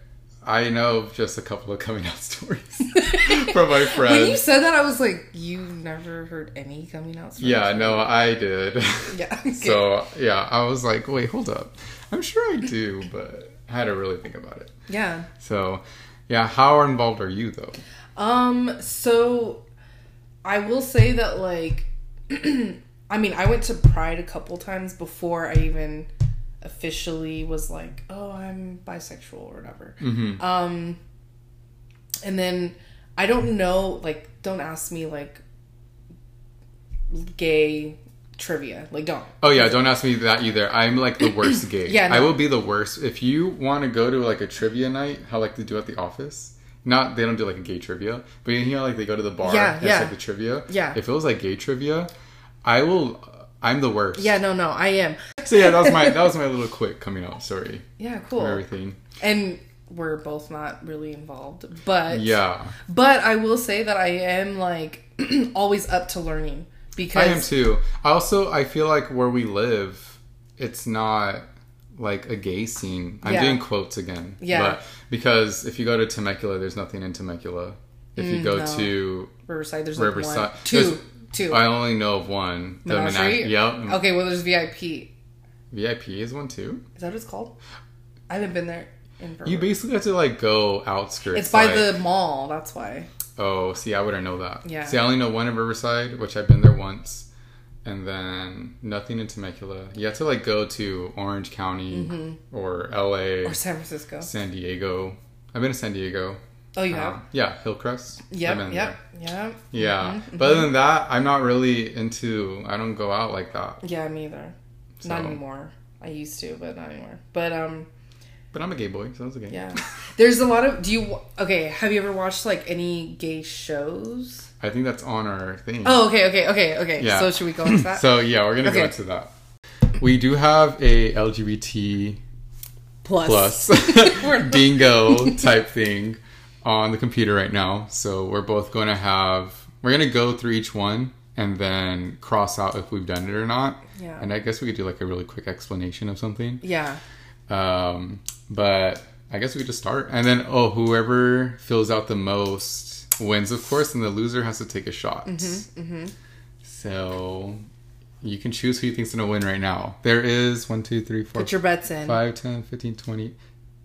I know of just a couple of coming out *laughs* stories *laughs* from my friends. when you said that, I was like, you never heard any coming out stories. yeah, no, I did. *laughs* yeah. okay. so yeah, I was like, wait, hold up. I'm sure I do, but I had to really think about it. yeah. So yeah, how involved are you though? Um, so I will say that like *clears throat* I mean, I went to Pride a couple times before I even officially was like, "Oh, I'm bisexual" or whatever. Mm-hmm. Um and then I don't know, like don't ask me like gay trivia. Like don't. Oh yeah, don't ask me that either. I'm like the *clears throat* worst gay. Yeah, no. I will be the worst. If you want to go to like a trivia night, how like they do at the office, not they don't do like a gay trivia, but you know like they go to the bar. Yeah, and yeah. It's like the trivia. Yeah. If it was like gay trivia, I will. I'm the worst. Yeah, no, no, I am. So yeah, that was my that was my little quick coming out story Yeah, cool. everything. And we're both not really involved, but Yeah, But I will say that I am like *clears throat* always up to learning because I am too. I Also, I feel like where we live, it's not like a gay scene. I'm Yeah. doing quotes again. Yeah. But because if you go to Temecula, there's nothing in Temecula. If you go Mm, no. to Riverside. There's Riverside, like one, two, there's- two. I only know of one. The Menagerie? Menage- Yep. Okay, well, there's VIP. VIP is one too. Is that what it's called? I haven't been there in forever. You basically have to like go outskirts. It's by like- the mall. That's why. Oh, see, I wouldn't know that. Yeah. See, I only know one in Riverside, which I've been there once, and then nothing in Temecula. You have to like go to Orange County or LA, Mm-hmm. Or San Francisco. San Diego. I've been to San Diego. Oh, you have? Um, yeah, Hillcrest. I've Yep, been yep, yep. there. Yeah, Mm-hmm, but other than that, I'm not really into. I don't go out like that. Yeah, me either. Not anymore. I used to, but not anymore. But um, But I'm a gay boy, so it's okay. yeah. *laughs* There's a lot of. Do you okay? Have you ever watched like any gay shows? I think that's on our thing. Oh, okay, okay, okay, okay. Yeah. So should we go into that? *laughs* So yeah, we're gonna go Okay. into that. We do have a LGBT Plus. plus *laughs* dingo type thing on the computer right now. So we're both going to have we're going to go through each one and then cross out if we've done it or not. Yeah. And I guess we could do like a really quick explanation of something. Yeah. Um, but I guess we could just start and then oh whoever fills out the most wins of course and the loser has to take a shot. Mm-hmm, So you can choose who you think's going to win right now. There is one, two, three, four, Put your bets in. 5, 10, 15, 20,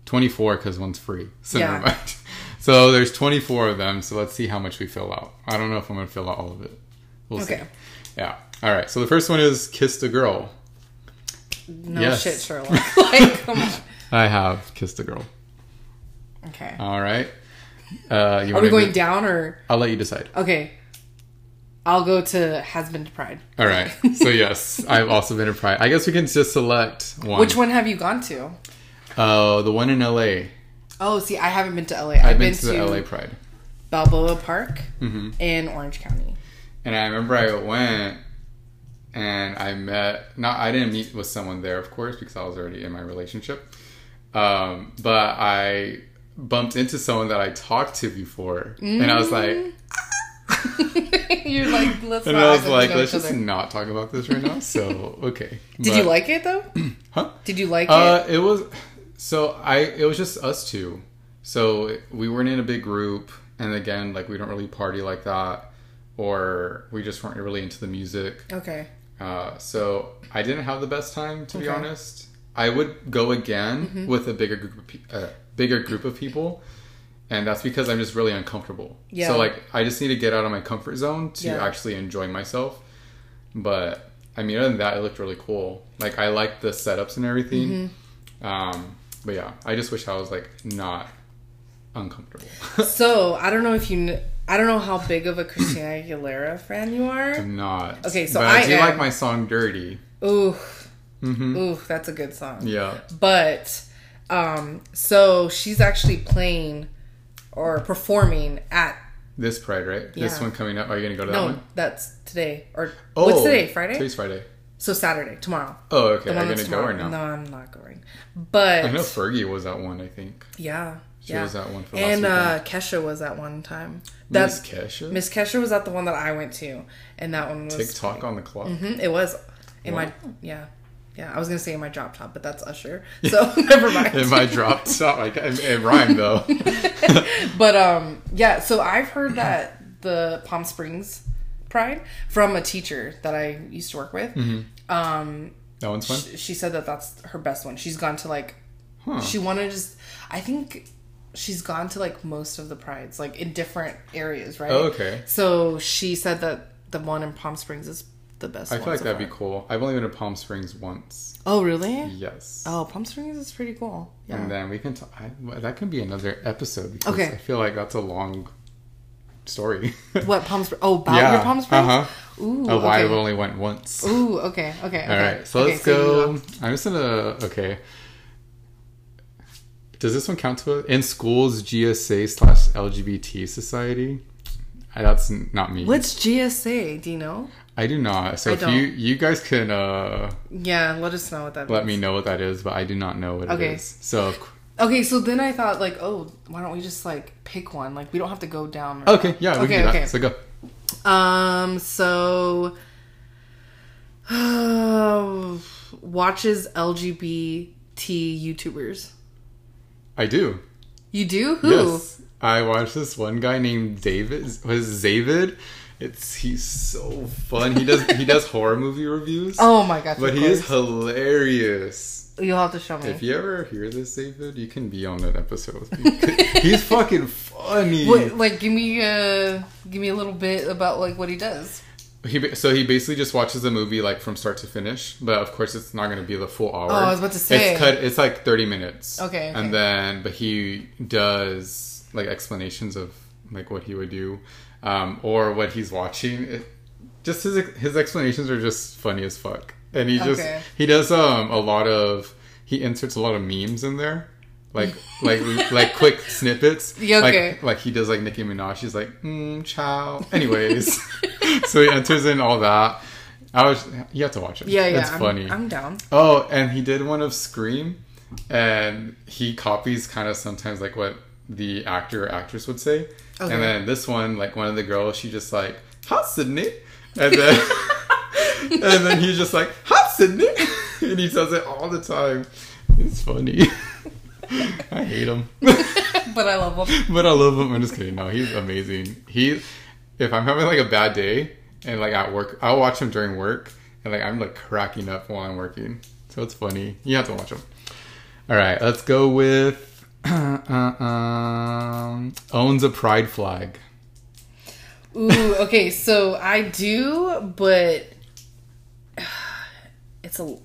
24 because one's free. So Yeah. never mind. So there's 24 of them. So let's see how much we fill out. I don't know if I'm going to fill out all of it. We'll see. Okay. Yeah. All right. So the first one is Kissed a Girl. No Yes. shit, *laughs* Sherlock. like, come on. I have Kissed a Girl. Okay. All right. Uh, you Are we going do- down or I'll let you decide. okay? I'll go to Has Been to Pride. All right. So yes, I've also been in Pride. I guess we can just select one. Which one have you gone to? Uh, the one in LA. Oh, see, I haven't been to LA. I've I've been, to, the LA Pride. Balboa Park hmm in Orange County. And I remember I went and I met not I didn't meet with someone there of course because I was already in my relationship. Um, but I bumped into someone that I talked to before and I was like *laughs* You're like, *laughs* let's and not I was like let's just other. not talk about this right now. So *laughs* okay. Did you like it though? *clears throat* Huh? Did you like it? Uh it was so I it was just us two. So we weren't in a big group and again like we don't really party like that or we just weren't really into the music. Okay. Uh, so I didn't have the best time, to be honest. I would go again with a bigger group of pe- uh, bigger group of people, and that's because I'm just really uncomfortable. Yeah. So like, I just need to get out of my comfort zone to Yeah. actually enjoy myself. But I mean, other than that, it looked really cool. Like I liked the setups and everything. Mm-hmm. Um, but yeah, I just wish I was like not uncomfortable. *laughs* So I don't know if you. Kn- I don't know how big of a Christina Aguilera fan you are. I'm not. Okay, so but I, do am. like my song "Dirty." Ooh, hmm ooh, that's a good song. Yeah. But um, so she's actually playing or performing at This Pride, right? Yeah. This one coming up. Are you gonna go to that no, one? that's today or Oh, what's today? Friday. Today's Friday. So Saturday, tomorrow. Oh, okay. Are you gonna that's go or tomorrow. no? No, I'm not going. But I know Fergie was at one. I think yeah, she yeah. was at one for and uh, Kesha was at one time. Miss That's Kesha. Miss Kesha was at the one that I went to, and that one was TikTok on the clock. Mhm, it was in my yeah, yeah. I was gonna say in my drop top, but that's Usher. *laughs* So *laughs* never mind. If I dropped stop, like it, it rhymed though. *laughs* but um, yeah. So I've heard that the Palm Springs Pride from a teacher that I used to work with. Mm-hmm. Um, that one's fun. sh- she said that that's her best one. She's gone to like Huh. she wanted to just. I think she's gone to like most of the prides, like in different areas, right? Oh, okay. So she said that the one in Palm Springs is the best. I feel like that'd be cool. I've only been to Palm Springs once. Oh really? Yes. Oh, Palm Springs is pretty cool. Yeah. And then we can. T- I, that can be another episode because Okay. I feel like that's a long story. *laughs* what Palm Springs? Oh, about your Palm Springs. Uh huh. Ooh. Oh, why okay. I've only went once. Ooh. Okay. Okay. All okay. right, so Okay, let's you go. I'm just gonna okay. does this one count to it? In schools, GSA slash LGBT society. Uh, That's not me. What's GSA? Do you know? I do not. So I if don't. you you guys can uh, Yeah, let us know what that let means. me know what that is, but I do not know what Okay. it is. So Okay, so then I thought like, oh, why don't we just like pick one? Like we don't have to go down. okay, yeah, we Okay, can do that. okay. So go. Um. So. watches LGBT YouTubers. I do. You do? Who? Yes. I watch this one guy named David. Was David? It's he's so fun. He does he does *laughs* horror movie reviews. Oh my gosh! but he is hilarious. You'll have to show me. If you ever hear this, David, you can be on that episode with me. *laughs* he's fucking funny. What, like, give me a give me a little bit about like what he does. He so he basically just watches the movie like from start to finish, but of course it's not going to be the full hour. Oh, I was about to say. it's cut. It's like thirty minutes. Okay, okay. and then but he does like explanations of like what he would do, um, or what he's watching. It, just his his explanations are just funny as fuck, and he just Okay. he does um a lot of he inserts a lot of memes in there. Like like like quick *laughs* snippets. Yeah, okay. Like, like he does like Nicki Minaj. She's like, mm, ciao. Anyways, *laughs* so he enters in all that. I was you have to watch it. Yeah, yeah. It's I'm, funny. I'm down. Oh, and he did one of Scream, and he copies kind of sometimes like what the actor or actress would say. Okay. And then this one, like one of the girls, she just like, "Hot Sidney," and then *laughs* and then he's just like, "Hot Sidney," *laughs* and he says it all the time. It's funny. *laughs* I hate him, *laughs* But I love him. but I love him. I'm just kidding. No, he's amazing. He, if I'm having like a bad day and like at work, I'll watch him during work, and like I'm like cracking up while I'm working. So it's funny. You have to watch him. All right, let's go with *clears throat* uh, um, owns a pride flag. Ooh, okay. So I do, but it's a.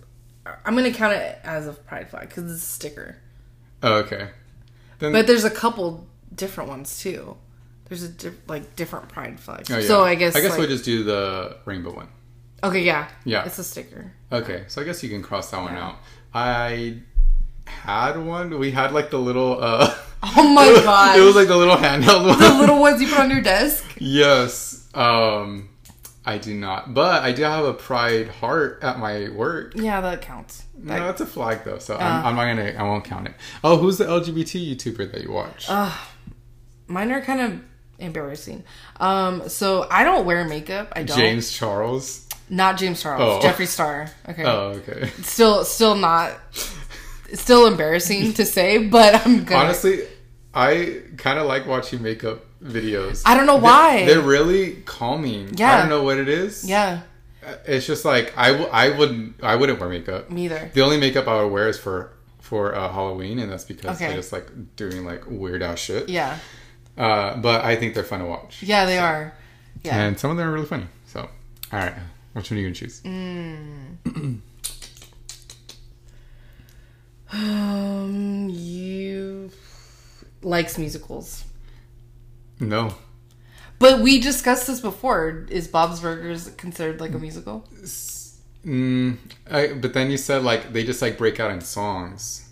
I'm gonna count it as a pride flag because it's a sticker. Oh, okay. Then, But there's a couple different ones too. There's a like different pride flags. oh, yeah. So I guess I guess like- we'll just do the rainbow one. okay, yeah, Yeah. it's a sticker. Okay, so I guess you can cross that one Yeah. out. I had one. We had like the little. uh *laughs* Oh my god! *laughs* It was like the little handheld one. the little ones you put on your desk. *laughs* Yes. Um, I do not, but I do have a pride heart at my work. Yeah, that counts. No, That- that's a flag though, so Uh. I'm, I'm not gonna. I won't count it. Oh, who's the LGBT YouTuber that you watch? mine are kind of embarrassing. Um, so I don't wear makeup. I don't. James Charles. Not James Charles. Oh. Jeffree Star. Okay. Oh, okay. *laughs* Still, still not. Still embarrassing to say, but I'm good. Honestly, I kind of like watching makeup videos. I don't know They're- why. They're, really calming. Yeah. I don't know what it is. yeah, It's just like I, w- I wouldn't I wouldn't wear makeup. me either. The only makeup I would wear is for for uh, Halloween, and that's because Okay. I just like doing like weird ass shit. Yeah, Uh, but I think they're fun to watch. yeah, they are. Yeah. And some of them are really funny. So, all right, which one are you gonna choose? Mm. *clears throat* Um, you likes musicals, No, but we discussed this before. Is Bob's Burgers considered like a musical? mm, I, but then you said like they just like break out in songs.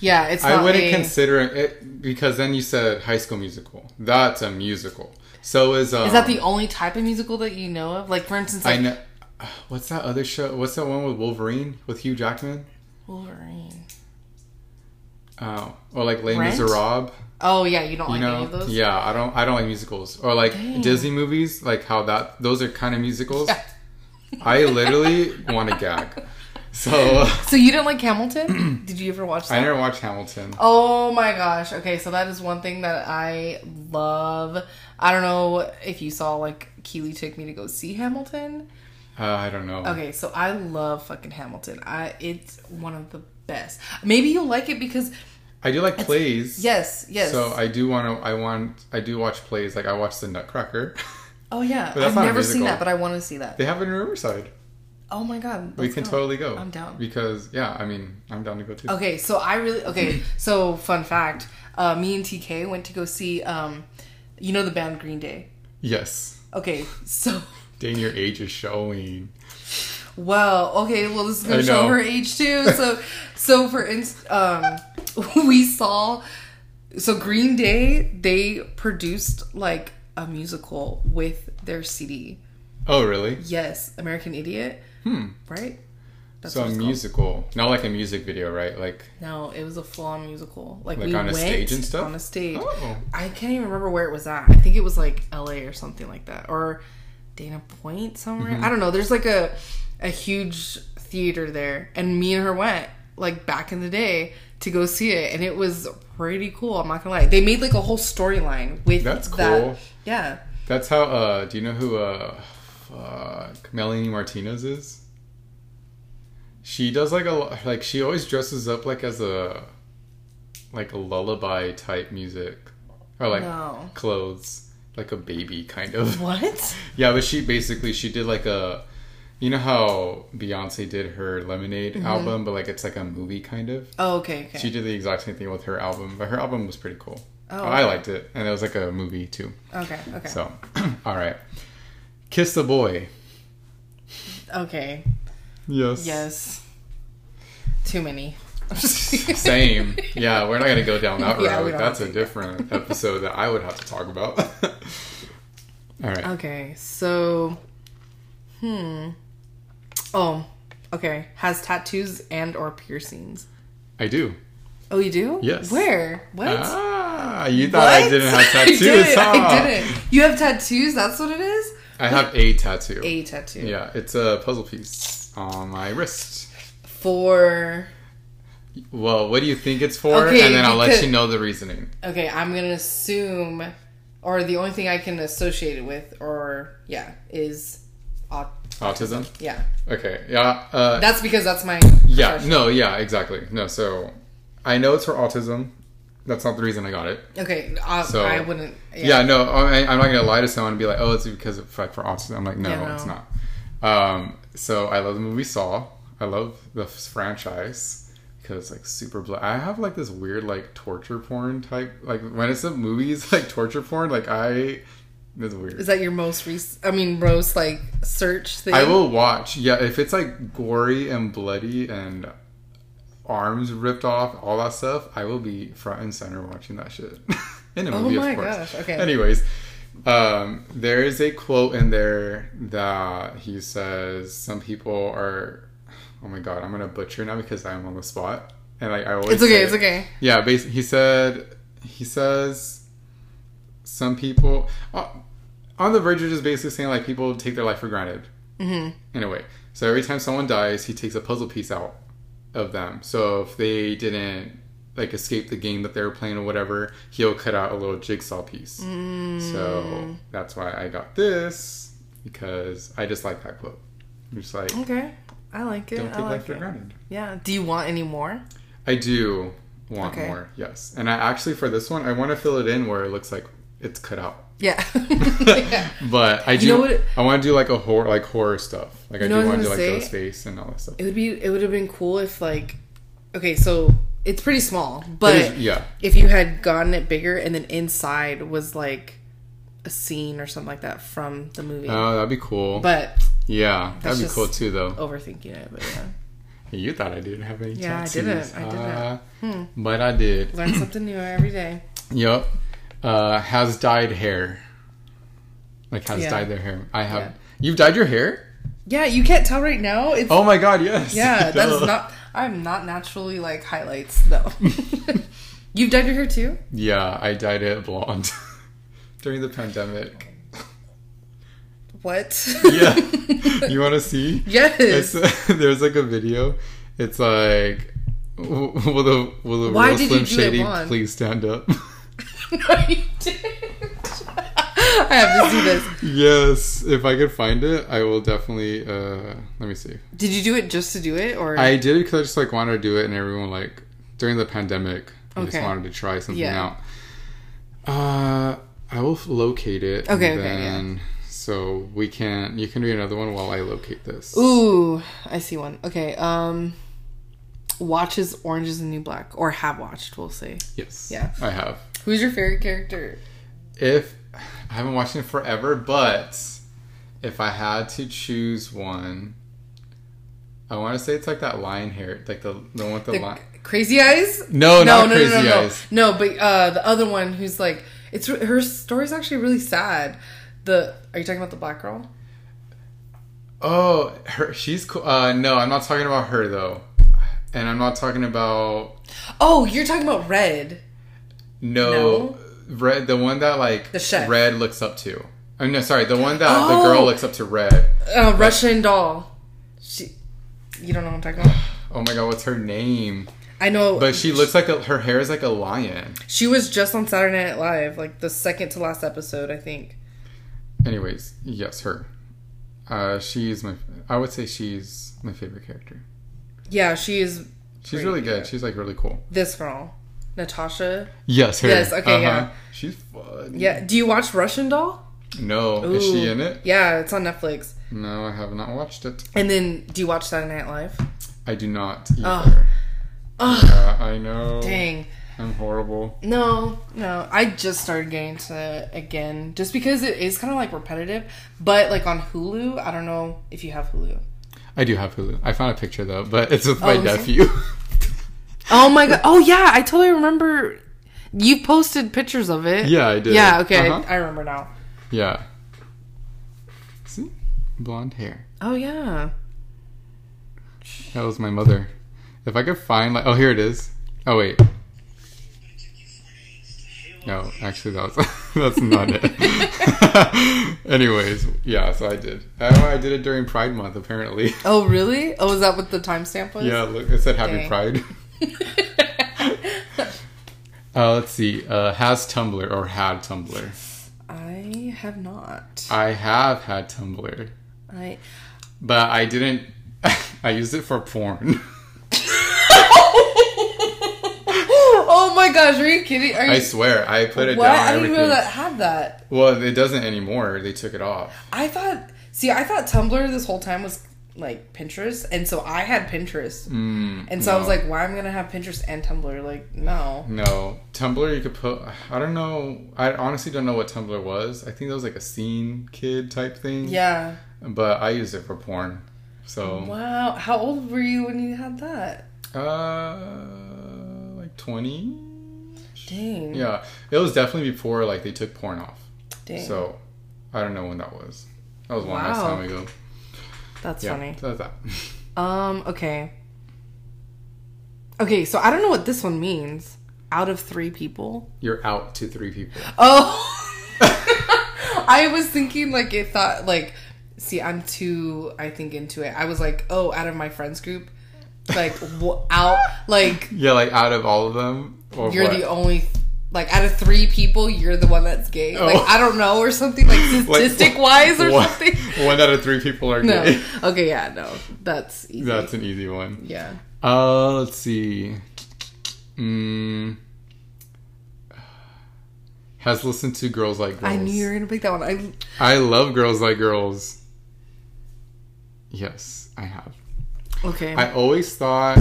Yeah, it's. I wouldn't a- consider it because then you said High School Musical. That's a musical. So is um, Is that the only type of musical that you know of? Like, for instance, I know. What's that other show? What's that one with Wolverine with Hugh Jackman? Wolverine. Oh, or like Les Rent? Miserables. Oh yeah, you don't You like any know, of those. yeah, I don't, I don't like musicals or like Dang. Disney movies, like how that those are kind of musicals. Yeah. I literally want to gag. *laughs* So So you didn't like Hamilton? *clears throat* Did you ever watch that? I never watched Hamilton. Oh my gosh. Okay, so that is one thing that I love. I don't know if you saw like Keely took me to go see Hamilton. Uh, I don't know. Okay, so I love fucking Hamilton. I it's one of the best. Maybe you'll like it because I do like plays. yes, yes. So I do want to. I want. I do watch plays. Like I watched the Nutcracker. oh yeah, *laughs* I've never seen that, but I want to see that. they have it in Riverside. Oh my god, we can go. totally go. I'm down. Because yeah, I mean, I'm down to go too. Okay, so I really okay. *clears throat* So fun fact, uh, me and TK went to go see, um, you know, the band Green Day. Yes. Okay, *laughs* so *laughs* Dang, your age is showing. well, okay, well this is gonna show her age too. So, so for instance, um, *laughs* we saw so Green Day they produced like a musical with their CD. Oh, really? Yes, American Idiot. Hmm. Right. That's so a it's called. musical, not like a music video, right? Like, No, it was a full-on musical. Like, Like we on a went stage and stuff? On a stage. oh, I can't even remember where it was at. I think it was like L.A. or something like that, or Dana Point somewhere. Mm-hmm. I don't know. There's like a a huge theater there, and me and her went like back in the day to go see it, and it was pretty cool. I'm not gonna lie. They made like a whole storyline with That's that. cool. Yeah. that's how. Uh, do you know who? Uh, fuck, Melanie Martinez is. She does like a like. She always dresses up like as a like a lullaby type music, or like No. clothes, like a baby kind of. What? *laughs* Yeah, but she basically she did like a, you know how Beyonce did her Lemonade album, but like it's like a movie kind of. Oh, okay. Okay. She did the exact same thing with her album, but her album was pretty cool. Oh, I liked it, and it was like a movie too. okay. Okay. So, *clears throat* all right, kiss the boy. okay. Yes. Yes. Too many. *laughs* Same. Yeah, we're not gonna go down that *laughs* Yeah, road. That's a different episode that I would have to talk about. *laughs* all right. Okay, so, hmm. Oh, okay. Has tattoos and or piercings. I do. Oh, you do? Yes. Where? What? Ah, you thought I didn't have *laughs* I tattoos? didn't, huh? I didn't. You have tattoos? That's what it is? I have a tattoo. A tattoo. Yeah, it's a puzzle piece on my wrist. For. Well, what do you think it's for? Okay, and then I'll let you know the reasoning. Okay, I'm gonna assume, or the only thing I can associate it with, or, yeah, is. Aut- Autism? Yeah. Okay. Yeah. Uh, That's because that's my. yeah. profession. No, yeah, exactly. No, so I know it's for autism. That's not the reason I got it. Okay, uh, So- I wouldn't. Yeah, no, I, I'm not to lie to someone and be like, oh, it's because of like, for autism. I'm like, no, Yeah, no. it's not. Um, so I love the movie Saw. I love the franchise because like super blood. I have like this weird like torture porn type. Like when it's a movies *laughs* like torture porn, like I. It's weird. Is that your most recent? I mean, most like search thing. I will watch. Yeah, if it's like gory and bloody and arms ripped off, all that stuff, I will be front and center watching that shit *laughs* in a Oh movie. my of course. gosh, okay. Anyways, um, there is a quote in there that he says some people are. Oh my god, I'm gonna butcher now because I'm on the spot, and like I always. It's okay. say It's okay. Yeah, basically, he said he says some people uh, on the verge of just basically saying like people take their life for granted Mm-hmm. in a way. So every time someone dies, he takes a puzzle piece out of them. So if they didn't like escape the game that they were playing or whatever, he'll cut out a little jigsaw piece. Mm. So that's why I got this because I just like that quote. I'm just like Okay, I like it. don't take life like for it. granted. Yeah. Do you want any more? I do want Okay. more, yes. And I actually for this one, I want to fill it in where it looks like it's cut out. Yeah. yeah. *laughs* But I do. You know what- I want to do like a horror, like horror stuff. Like I do want to do like say? Ghostface and all that stuff. It would be. It would have been cool if like. Okay, so it's pretty small, but is- yeah, if you had gotten it bigger and then inside was like a scene or something like that from the movie. oh, that'd be cool. but yeah, that'd be cool too, though. overthinking it. But yeah, *laughs* You thought I didn't have any Yeah, I tattoos. didn't. I didn't. Hmm. Uh, But I did. learn something new every day. *clears throat* Yep. Uh, has dyed hair. Like has Yeah. dyed their hair. I have. Yeah. You've dyed your hair? Yeah, you can't tell right now. It's Oh my god, yes. yeah. *laughs* That is not. I'm not naturally like highlights though. *laughs* You've dyed your hair too. Yeah, I dyed it blonde *laughs* during the pandemic. What? Yeah. you want to see? yes. It's, there's like a video. It's like, will the will the Why real Slim you do it Shady please stand up? No, you didn't. I have to see this. yes, if I could find it, I will definitely. uh Let me see. Did you do it just to do it, or I did it because I just like wanted to do it, and everyone like during the pandemic, I just wanted to try something Yeah. out. Uh, I will locate it. Okay, and okay, yeah. So we can. You can do another one while I locate this. Ooh, I see one. Okay. Um, watches Orange is the New Black, or have watched. We'll see. Yes. Yeah. I have. Who's your favorite character? If I haven't watched it forever, but if I had to choose one, I want to say it's like that lion hair, like the the one with the, The line. Crazy Eyes? No, not Crazy Eyes. No, but uh, the other one who's like, it's her story's actually really sad. The are you talking about the black girl? Oh, her. She's cool. Uh, no, I'm not talking about her though, and I'm not talking about. Oh, you're talking about Red. No, No? Red. The one that like The chef. Red looks up to. Mean, no, sorry, the one that the Oh. girl looks up to Red. Uh, Russian doll. She. You don't know what I'm talking about. Oh my god, what's her name? I know, But she looks like a, her hair is like a lion. she was just on Saturday Night Live, like the second to last episode, I think. Anyways, yes, her. Uh, she's my. I would say she's my favorite character. Yeah, she is She's really good. yeah. She's like really cool. this girl, Natasha. Yes, her. Yes, okay, uh-huh. yeah. She's fun. Yeah, do you watch Russian Doll? No, is she in it? Yeah, it's on Netflix. No, I have not watched it. And then, do you watch Saturday Night Live? I do not either. Oh. Oh, Yeah, I know. dang. I'm horrible. No, no. I just started getting to it again just because it is kind of like repetitive. But like on Hulu, I don't know if you have Hulu. I do have Hulu. I found a picture though, but it's with Oh, my is nephew. *laughs* Oh my god. Oh yeah, I totally remember. You posted pictures of it. yeah, I did. Yeah. Okay, Uh-huh. I remember now. Yeah. See, blonde hair. Oh yeah. That was my mother. If I could find like, oh, here it is. Oh wait. No, actually, that was *laughs* that's not it. *laughs* Anyways, yeah, so I did. Oh, I did it during Pride Month, apparently. Oh really? Oh, is that what the timestamp was? Yeah, look, it said Happy Dang. Pride. *laughs* *laughs* Uh, let's see. Uh, has Tumblr or had Tumblr? I have not. I have had Tumblr, I. but I didn't. *laughs* I used it for porn. *laughs* oh my gosh! Are you kidding? Are you? I swear, I put it what? down. I didn't even know that had that. Well, it doesn't anymore. They took it off. I thought. See, I thought Tumblr this whole time was like Pinterest, and so I had Pinterest, Mm, and so I was like, "Why am I gonna have Pinterest and Tumblr?" Like, no. No, Tumblr. You could put. I don't know. I honestly don't know what Tumblr was. I think that was like a scene kid type thing. Yeah. But I used it for porn. So, Wow. How old were you when you had that? uh, like twenty. Dang. Yeah, it was definitely before like they took porn off. Dang. So, I don't know when that was. That was a long ass Wow. time ago. That's Yeah, funny. so that's that. *laughs* Um. Okay. Okay. So I don't know what this one means. Out of three people. You're out to three people. Oh. *laughs* I was thinking like it thought like. See, I'm too. I think into it. I was like, oh, out of my friends group, like out like *laughs* Yeah, like out of all of them, you're what? the only. Like out of three people, you're the one that's gay. Like Oh. I don't know, or something like *laughs* Like, statistic wise, or one, something. *laughs* One out of three people are No. gay. *laughs* Okay, yeah, no, that's easy. That's an easy one. yeah. Uh, let's see. Mm, has listened to Girls Like Girls. I knew you were gonna pick that one. I I love Girls Like Girls. Yes, I have. okay. I always thought,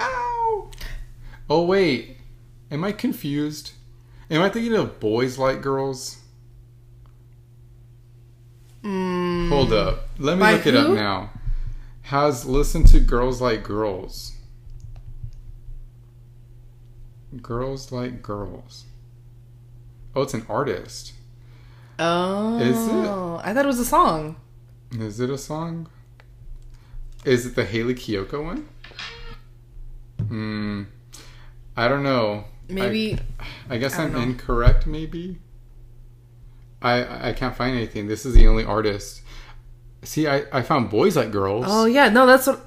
ow. Oh wait, am I confused? Am I thinking of Boys Like Girls? Mm, Hold up, let me look it up now. Has listened to Girls Like Girls. Girls Like Girls. Oh, it's an artist. Oh, Is it? I thought it was a song. Is it a song? Is it the Hayley Kiyoko one? Hmm. I don't know. Maybe I guess I I'm know. incorrect. Maybe. I I can't find anything. This is the only artist. See, I I found boys like girls. Oh yeah, no, that's what.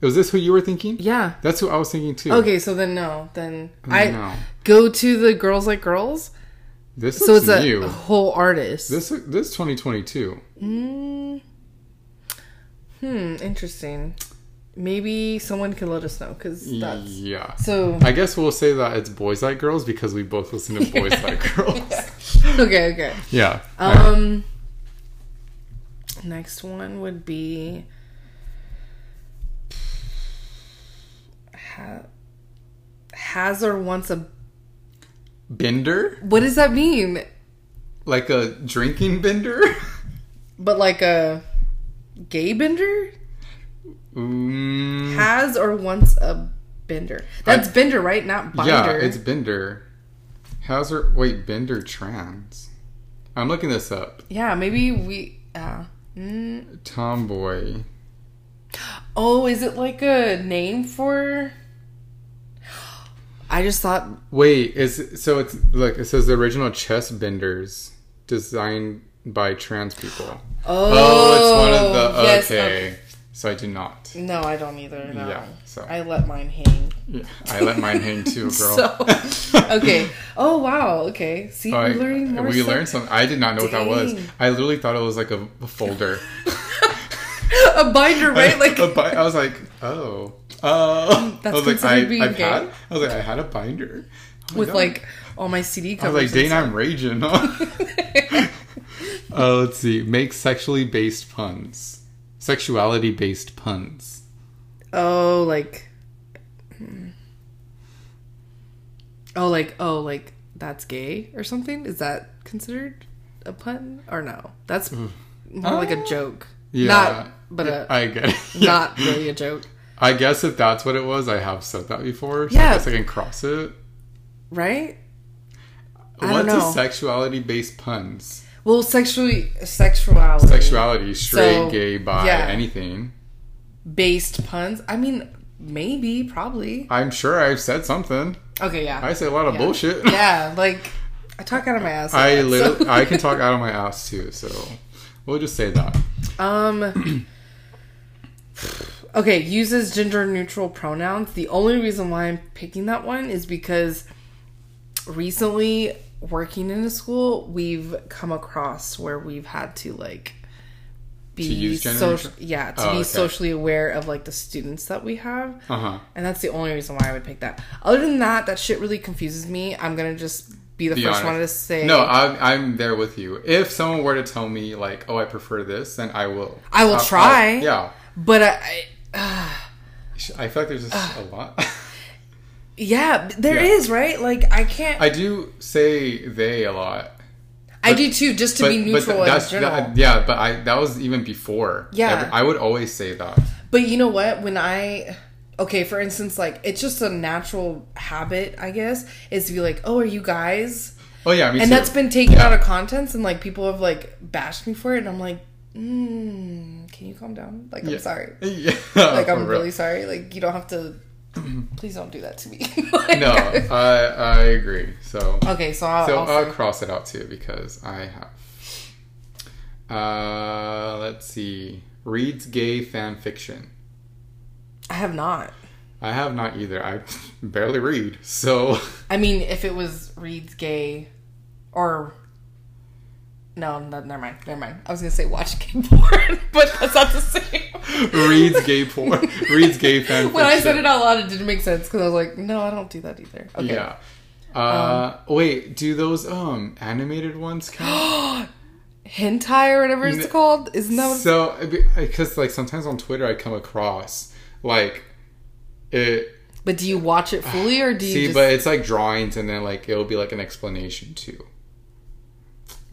Was this who you were thinking? Yeah. That's who I was thinking too. Okay, so then no, then I go to the girls like girls. This So it's a whole artist. This this 2022. Mm, hmm. Interesting. Maybe someone can let us know because that's Yeah. so. I guess we'll say that it's boys like girls because we both listen to boys like girls. *laughs* Okay. Okay. Yeah. Um. Next one would be. Ha- has or wants a. Bender? What does that mean? Like a drinking bender? *laughs* But like a gay bender Mm, has or wants a Bender. That's Bender, right? Not Binder. Yeah, it's Bender. How's her? Wait, Bender trans. I'm looking this up. Yeah, maybe we. Uh, mm, Tomboy. oh, is it like a name for? I just thought. Wait, is so it's look. It says the original chest benders designed by trans people. Oh, Oh, it's one of the yes, okay. So I do not. No, I don't either. No. Yeah, so. I let mine hang. Yeah, I let mine hang too, *laughs* girl. So okay. Oh wow. Okay. See, Oh, I- learning more. we stuff. learned something. I did not know what that was. I literally thought it was like a, a folder. *laughs* a binder, right? *laughs* Like a bi- I was like, oh, oh. That's I was like, I, being I've gay? had. I was like, I had a binder Oh with God. like all my CD I was covers. like, Dane, I'm raging. uh, let's see. Make sexually based puns. Sexuality based puns. oh, like. hmm. Oh, like oh, like that's gay or something. Is that considered a pun or no? That's more like a Uh, joke. Yeah. Not, but a, I get it. *laughs* not really a joke, *laughs* I guess if that's what it was, I have said that before. So Yeah. I guess I can cross it. right? I What's a sexuality based puns? Well, sexually, sexuality, Sexuality, straight, So, gay, bi, yeah. anything. based puns. I mean, maybe, probably. I'm sure I've said something. Okay, yeah. I say a lot of Yeah. bullshit. *laughs* yeah, like I talk out of my ass. I literally, so- I can talk out of my *laughs* ass too, so we'll just say that. Um. okay, uses gender neutral pronouns. The only reason why I'm picking that one is because recently working in a school, we've come across where we've had to like be To use gender social, yeah, to Oh, be okay. socially aware of like the students that we have. Uh huh. And that's the only reason why I would pick that. Other than that, that shit really confuses me. I'm gonna just be the Be first honest. one to say No, I'm, I'm there with you. If someone were to tell me like, "Oh, I prefer this," then I will. I will I'll- try. I'll- yeah, but I, I *sighs* I feel like there's just a lot. *laughs* yeah, there Yeah. is right. Like I can't. I, do say they a lot. I do too, just to be neutral th- in general. that- yeah, but I that was even before. Yeah. Every- I would always say that. But you know what? When I okay, for instance, like it's just a natural habit, I guess, is to be like, "Oh, are you guys?" Oh yeah, me and too. that's been taken Yeah. out of contents, and like people have like bashed me for it, and I'm like, mm, "Can you calm down? Like, I'm sorry. *laughs* Yeah, Like, *laughs* I'm real. really sorry. Like, you don't have to. *clears throat* Please don't do that to me." Like- *laughs* No, I I agree. So Okay, so I'll, so I'll I'll cross it out too because I have. Uh, let's see. Reads gay fan fiction. I have not. I have not either. I *laughs* barely read, so I mean, if it was reads gay, or no, no, never mind, never mind. I was gonna say watch gay porn, *laughs* but that's not the same. reads gay *laughs* porn. reads gay fan when I said it out loud, it didn't make sense because I was like, no, I don't do that either. Okay. Yeah. Uh, wait, do those um animated ones count? *gasps* Hentai or whatever it's called. Isn't that what so because like sometimes on Twitter I come across like it But do you watch it fully or do you see, just but it's like drawings and then like it'll be like an explanation too.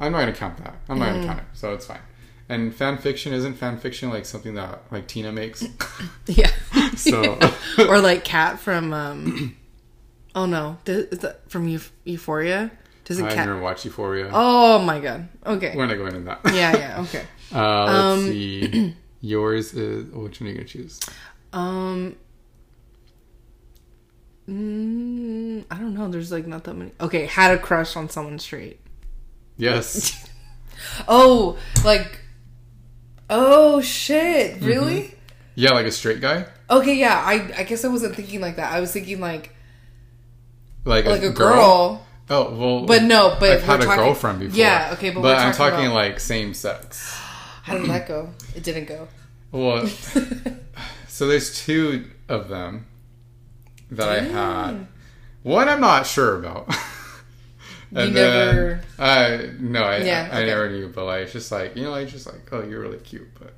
I'm not gonna count that. I'm not Mm. gonna count it, so it's fine. And fan fiction isn't fan fiction like something that like Tina makes. *laughs* Yeah. *laughs* So- *laughs* or like Kat from um *clears throat* Oh no. Does- Is that from Euph- Euphoria? Doesn't I Cat never watched Euphoria. Oh my god. Okay. We're not going into that. Yeah, yeah, okay. Uh, let's Um, see. *clears throat* Yours is which one are you gonna choose? Um, mm, I don't know. There's like not that many. Okay, had a crush on someone straight. Yes. *laughs* Oh, like, oh shit, Mm-hmm. really? yeah, like a straight guy, Okay, yeah. I I guess I wasn't thinking like that. I was thinking like like like a girl. Oh well, But no, but I've had we're a talking- girlfriend before. Yeah, okay, but but I'm talking talking about- like same sex. *gasps* How did that go? It didn't go. Well, *laughs* so there's two of them that I had. One I'm not sure about. *laughs* You never- I no, I Yeah, I, I okay. never knew, but like it's just like you know, like just like oh, you're really cute. But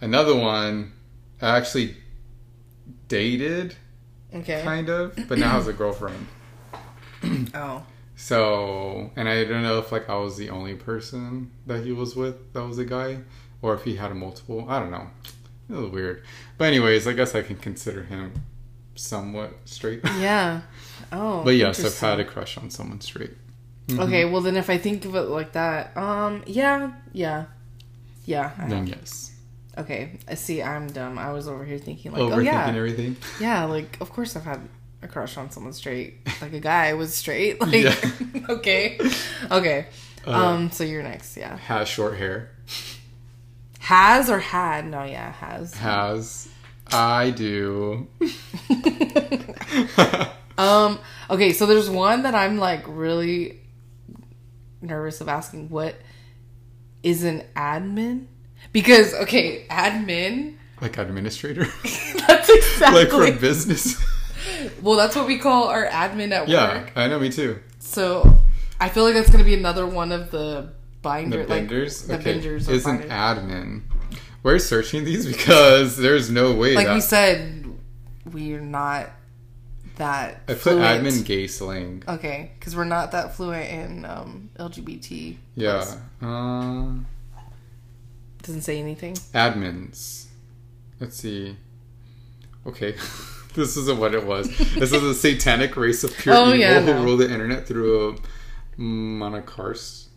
another one, I actually dated Okay. kind of, *clears throat* but now has a girlfriend. *clears throat* Oh. So, and I don't know if like I was the only person that he was with that was a guy, or if he had a multiple. I don't know. It was weird. But anyways, I guess I can consider him somewhat straight. Yeah. *laughs* Oh. But yes, I've had a crush on someone straight. Mm-hmm. Okay, well then if I think of it like that, um, yeah, yeah, yeah. I Then have. yes. Okay, I see. I'm dumb. I was over here thinking like, Overthinking oh yeah, everything. yeah. Like, of course I've had a crush on someone straight. Like a guy was straight. *laughs* Like, Yeah. *laughs* okay, okay. Uh, um, so you're next. Yeah. Has short hair. Has or had? No, yeah, has. Has. I do. *laughs* Um. Okay, so there's one that I'm like really nervous of asking. What is an admin? Because okay, admin. like administrator. *laughs* That's exactly. like for business. *laughs* well, that's what we call our admin at yeah, work. Yeah, I know. Me too. So I feel like that's gonna be another one of the binder, The like benders. the okay. benders or Is an admin. We're searching these *laughs* because there's no way like that we said, we're not that. I put fluent. admin gay slang. Okay, because we're not that fluent in um, LGBT. Yeah. Uh, Doesn't say anything. admins. Let's see. Okay. *laughs* this isn't what it was. This is a *laughs* satanic race of pure Oh, evil yeah, who no. rule the internet through a monarchist.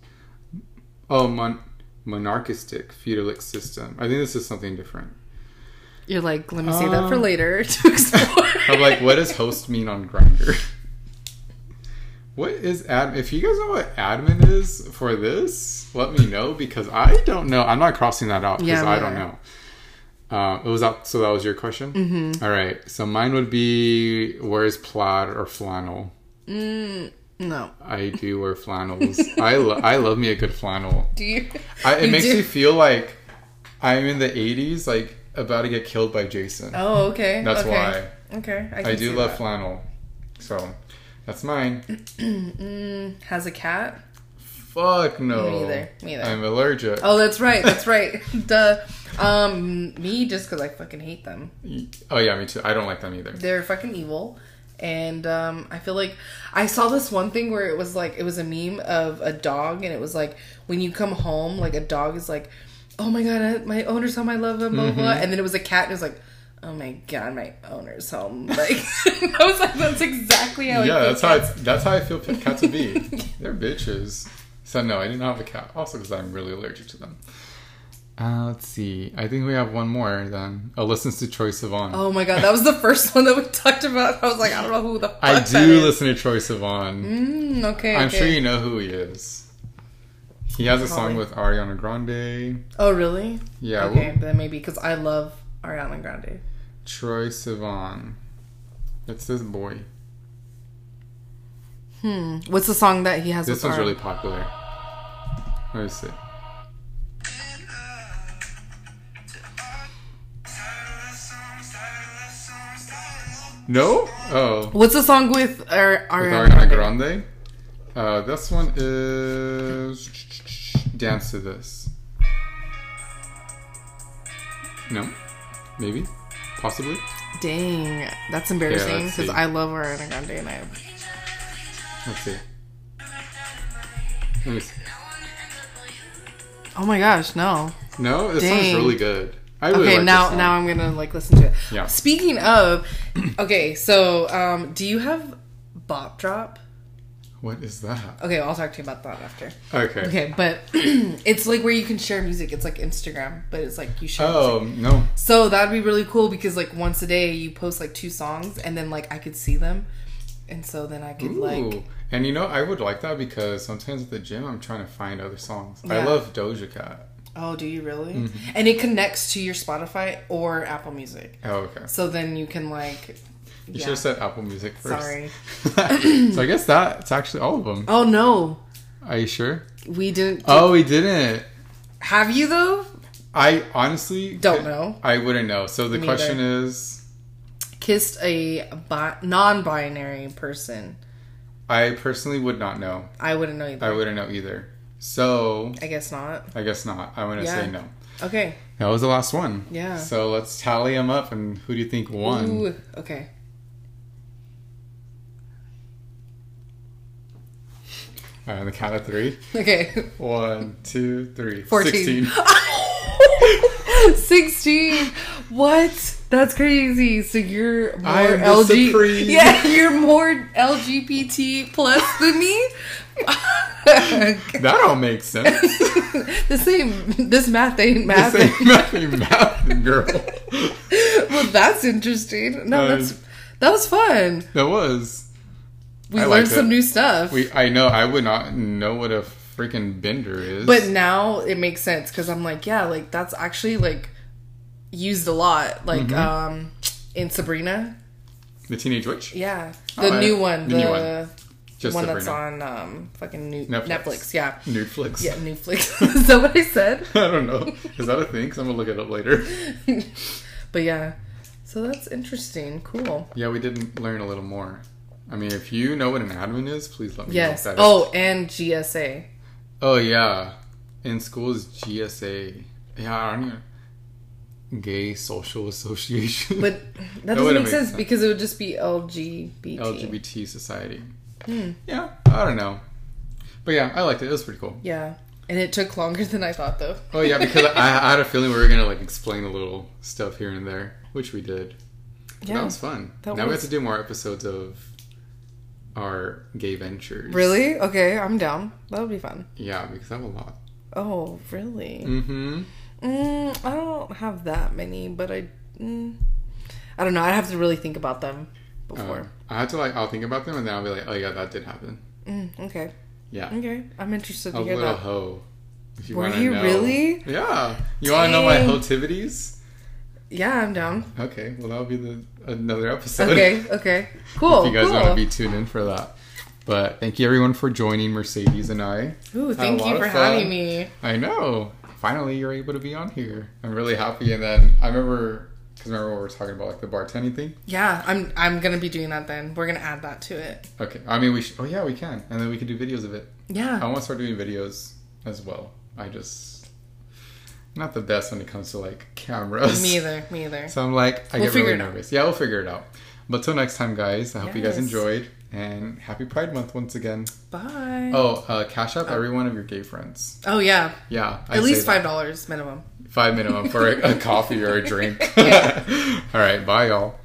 Oh, mon- monarchistic feudalic system. I think this is something different. You're like, let me say that for Um, later *laughs* to explore. *laughs* I'm like, what does host mean on Grindr? *laughs* What is admin? If you guys know what admin is for this, let me know because I don't know. I'm not crossing that out because Yeah, I don't know. Um, it was that. So that was your question. Mm-hmm. All right. So mine would be where's plaid or flannel? Mm, no. I do wear flannels. I lo- I love me a good flannel. Do you? I, it You makes do? me feel like I'm in the 80s, like about to get killed by Jason. Oh, okay. That's okay. why. Okay. I, I do love that. flannel. So that's mine. *clears throat* Mm, has a cat? Fuck no. Me neither. Me neither. I'm allergic. Oh, that's right. That's right. *laughs* Duh. Um, me just because I fucking hate them. Oh yeah, me too. I don't like them either. They're fucking evil. And um, I feel like I saw this one thing where it was like it was a meme of a dog, and it was like when you come home, like a dog is like, "Oh my god, my owner's home, I love him," blah, blah, blah. and then it was a cat, and it was like, "Oh my god, my owner's home." *laughs* Like *laughs* I was like, "That's exactly how." I Yeah, that's how I, that's how I feel pet *laughs* cats would be. They're bitches. So no, I didn't have a cat. Also because I'm really allergic to them. Uh, let's see. I think we have one more then. Oh, listens to Troye Sivan. Oh my god, that was the first one that we talked about. I was like, I don't know who the fuck I do is. listen to Troye Sivan. Mm, okay, I'm okay. sure you know who he is. He has a song with Ariana Grande. Oh really? Yeah, okay, well, then maybe because I love Ariana Grande. Troye Sivan. It's this boy. Hmm. What's the song that he has? This with one's Ari- really popular. Let me see. No? Oh. What's the song with Ar- With Ariana, Ariana Grande? Grande? Uh, this one is Dance to This. No? Maybe? Possibly? Dang, that's embarrassing because see. I love Ariana Grande and I. Let's see. Let me see. Oh my gosh, no. No, this Dang. song's really good. I really okay, like now now I'm gonna like listen to it. Yeah. Speaking of, *clears throat* okay, so um, do you have Bop Drop? What is that? Okay, I'll talk to you about that after. Okay. Okay, but *clears throat* it's like where you can share music. It's like Instagram, but it's like you share. Oh, music. no. So that'd be really cool because like once a day you post like two songs and then like I could see them, and so then I could like And you know, I would like that because sometimes at the gym I'm trying to find other songs. I love Doja Cat. oh do you really? Mm-hmm. And it connects to your Spotify or Apple Music. Oh, okay. So then you can like. You should have said Apple Music first. Sorry. *laughs* so I guess that's actually all of them. Oh no, Are you sure? we didn't. Oh, we didn't. Have you though? I honestly Don't know. I wouldn't know. So the Me question is, Kissed a bi- non-binary person. I personally would not know. I wouldn't know either. I wouldn't know either. So I guess not. I guess not. I'm gonna Yeah. say no. Okay. That was the last one. Yeah. So let's tally them up, and who do you think won? Ooh, okay. All right, on the count of three. Okay. One, two, three. 14. Sixteen. *laughs* 16. What? That's crazy. So you're more I LG. Yeah, you're more LGBT plus than me. That don't make sense. *laughs* the same. This math ain't *laughs* math. This ain't math, girl. well, that's interesting. No, Uh, that's that was fun. That was. We I learned some it. new stuff. We. I know. I would not know what a freaking bender is. but now it makes sense because I'm like, yeah, like that's actually like used a lot, like Mm-hmm. um in Sabrina. the teenage witch. Yeah, Oh, the I- new one, the the, new one. Just one Sabrina. that's on um fucking new Netflix. Netflix. Yeah, Netflix. yeah, Netflix. *laughs* *laughs* Is that what I said? I don't know. Is that a thing? Because I'm gonna look it up later. *laughs* But yeah, so that's interesting. Cool. Yeah, we did learn a little more. I mean, if you know what an admin is, please let me Yes. know. what that is. Oh, and GSA. Oh yeah, in schools GSA. Yeah, I don't even. Gay Social Association. But *laughs* that doesn't make make sense sense. because it would just be LGBT. LGBT Society. Hmm. Yeah, I don't know, but yeah, I liked it. It was pretty cool. Yeah. And it took longer than I thought, though. Oh yeah, because I, I had a feeling we were gonna like explain a little stuff here and there, which we did. Yeah. That was fun. That now we have to do more episodes of our gay ventures. Really? Okay, I'm down. That would be fun. Yeah, because I have a lot. Oh, really? Mm-hmm. Mm, I don't have that many, but I. Mm, I don't know. I'd have to really think about them before. Um, I have to like I'll think about them and then I'll be like, oh yeah, that did happen. Mm, okay. Yeah. Okay. I'm interested to A hear little that. hoe. If you Were you know. really? Yeah. You want to know my hotivities? Yeah, I'm down. Okay. Well, that'll be the another episode. Okay. Okay. Cool. if you guys cool. want to be tuned in for that. But thank you everyone for joining Mercedes and I. Ooh, thank you for having me. I know. Finally, you're able to be on here. I'm really happy. And then I remember, because remember what we were talking about, like the bartending thing. Yeah, I'm. I'm gonna be doing that then. We're gonna add that to it. Okay. I mean, we. Sh- oh yeah, we can, and then we can do videos of it. Yeah. I want to start doing videos as well. I just not the best when it comes to like cameras. Me either. Me either. So I'm like, I We'll get really out. nervous. Yeah, we'll figure it out. But till next time, guys. I hope you guys enjoyed, and happy Pride Month once again. Bye. Oh, uh, cash up every one of your gay friends. Oh yeah. Yeah, At least five dollars minimum. Five minimum for a, a coffee or a drink. *laughs* *laughs* All right, bye, y'all.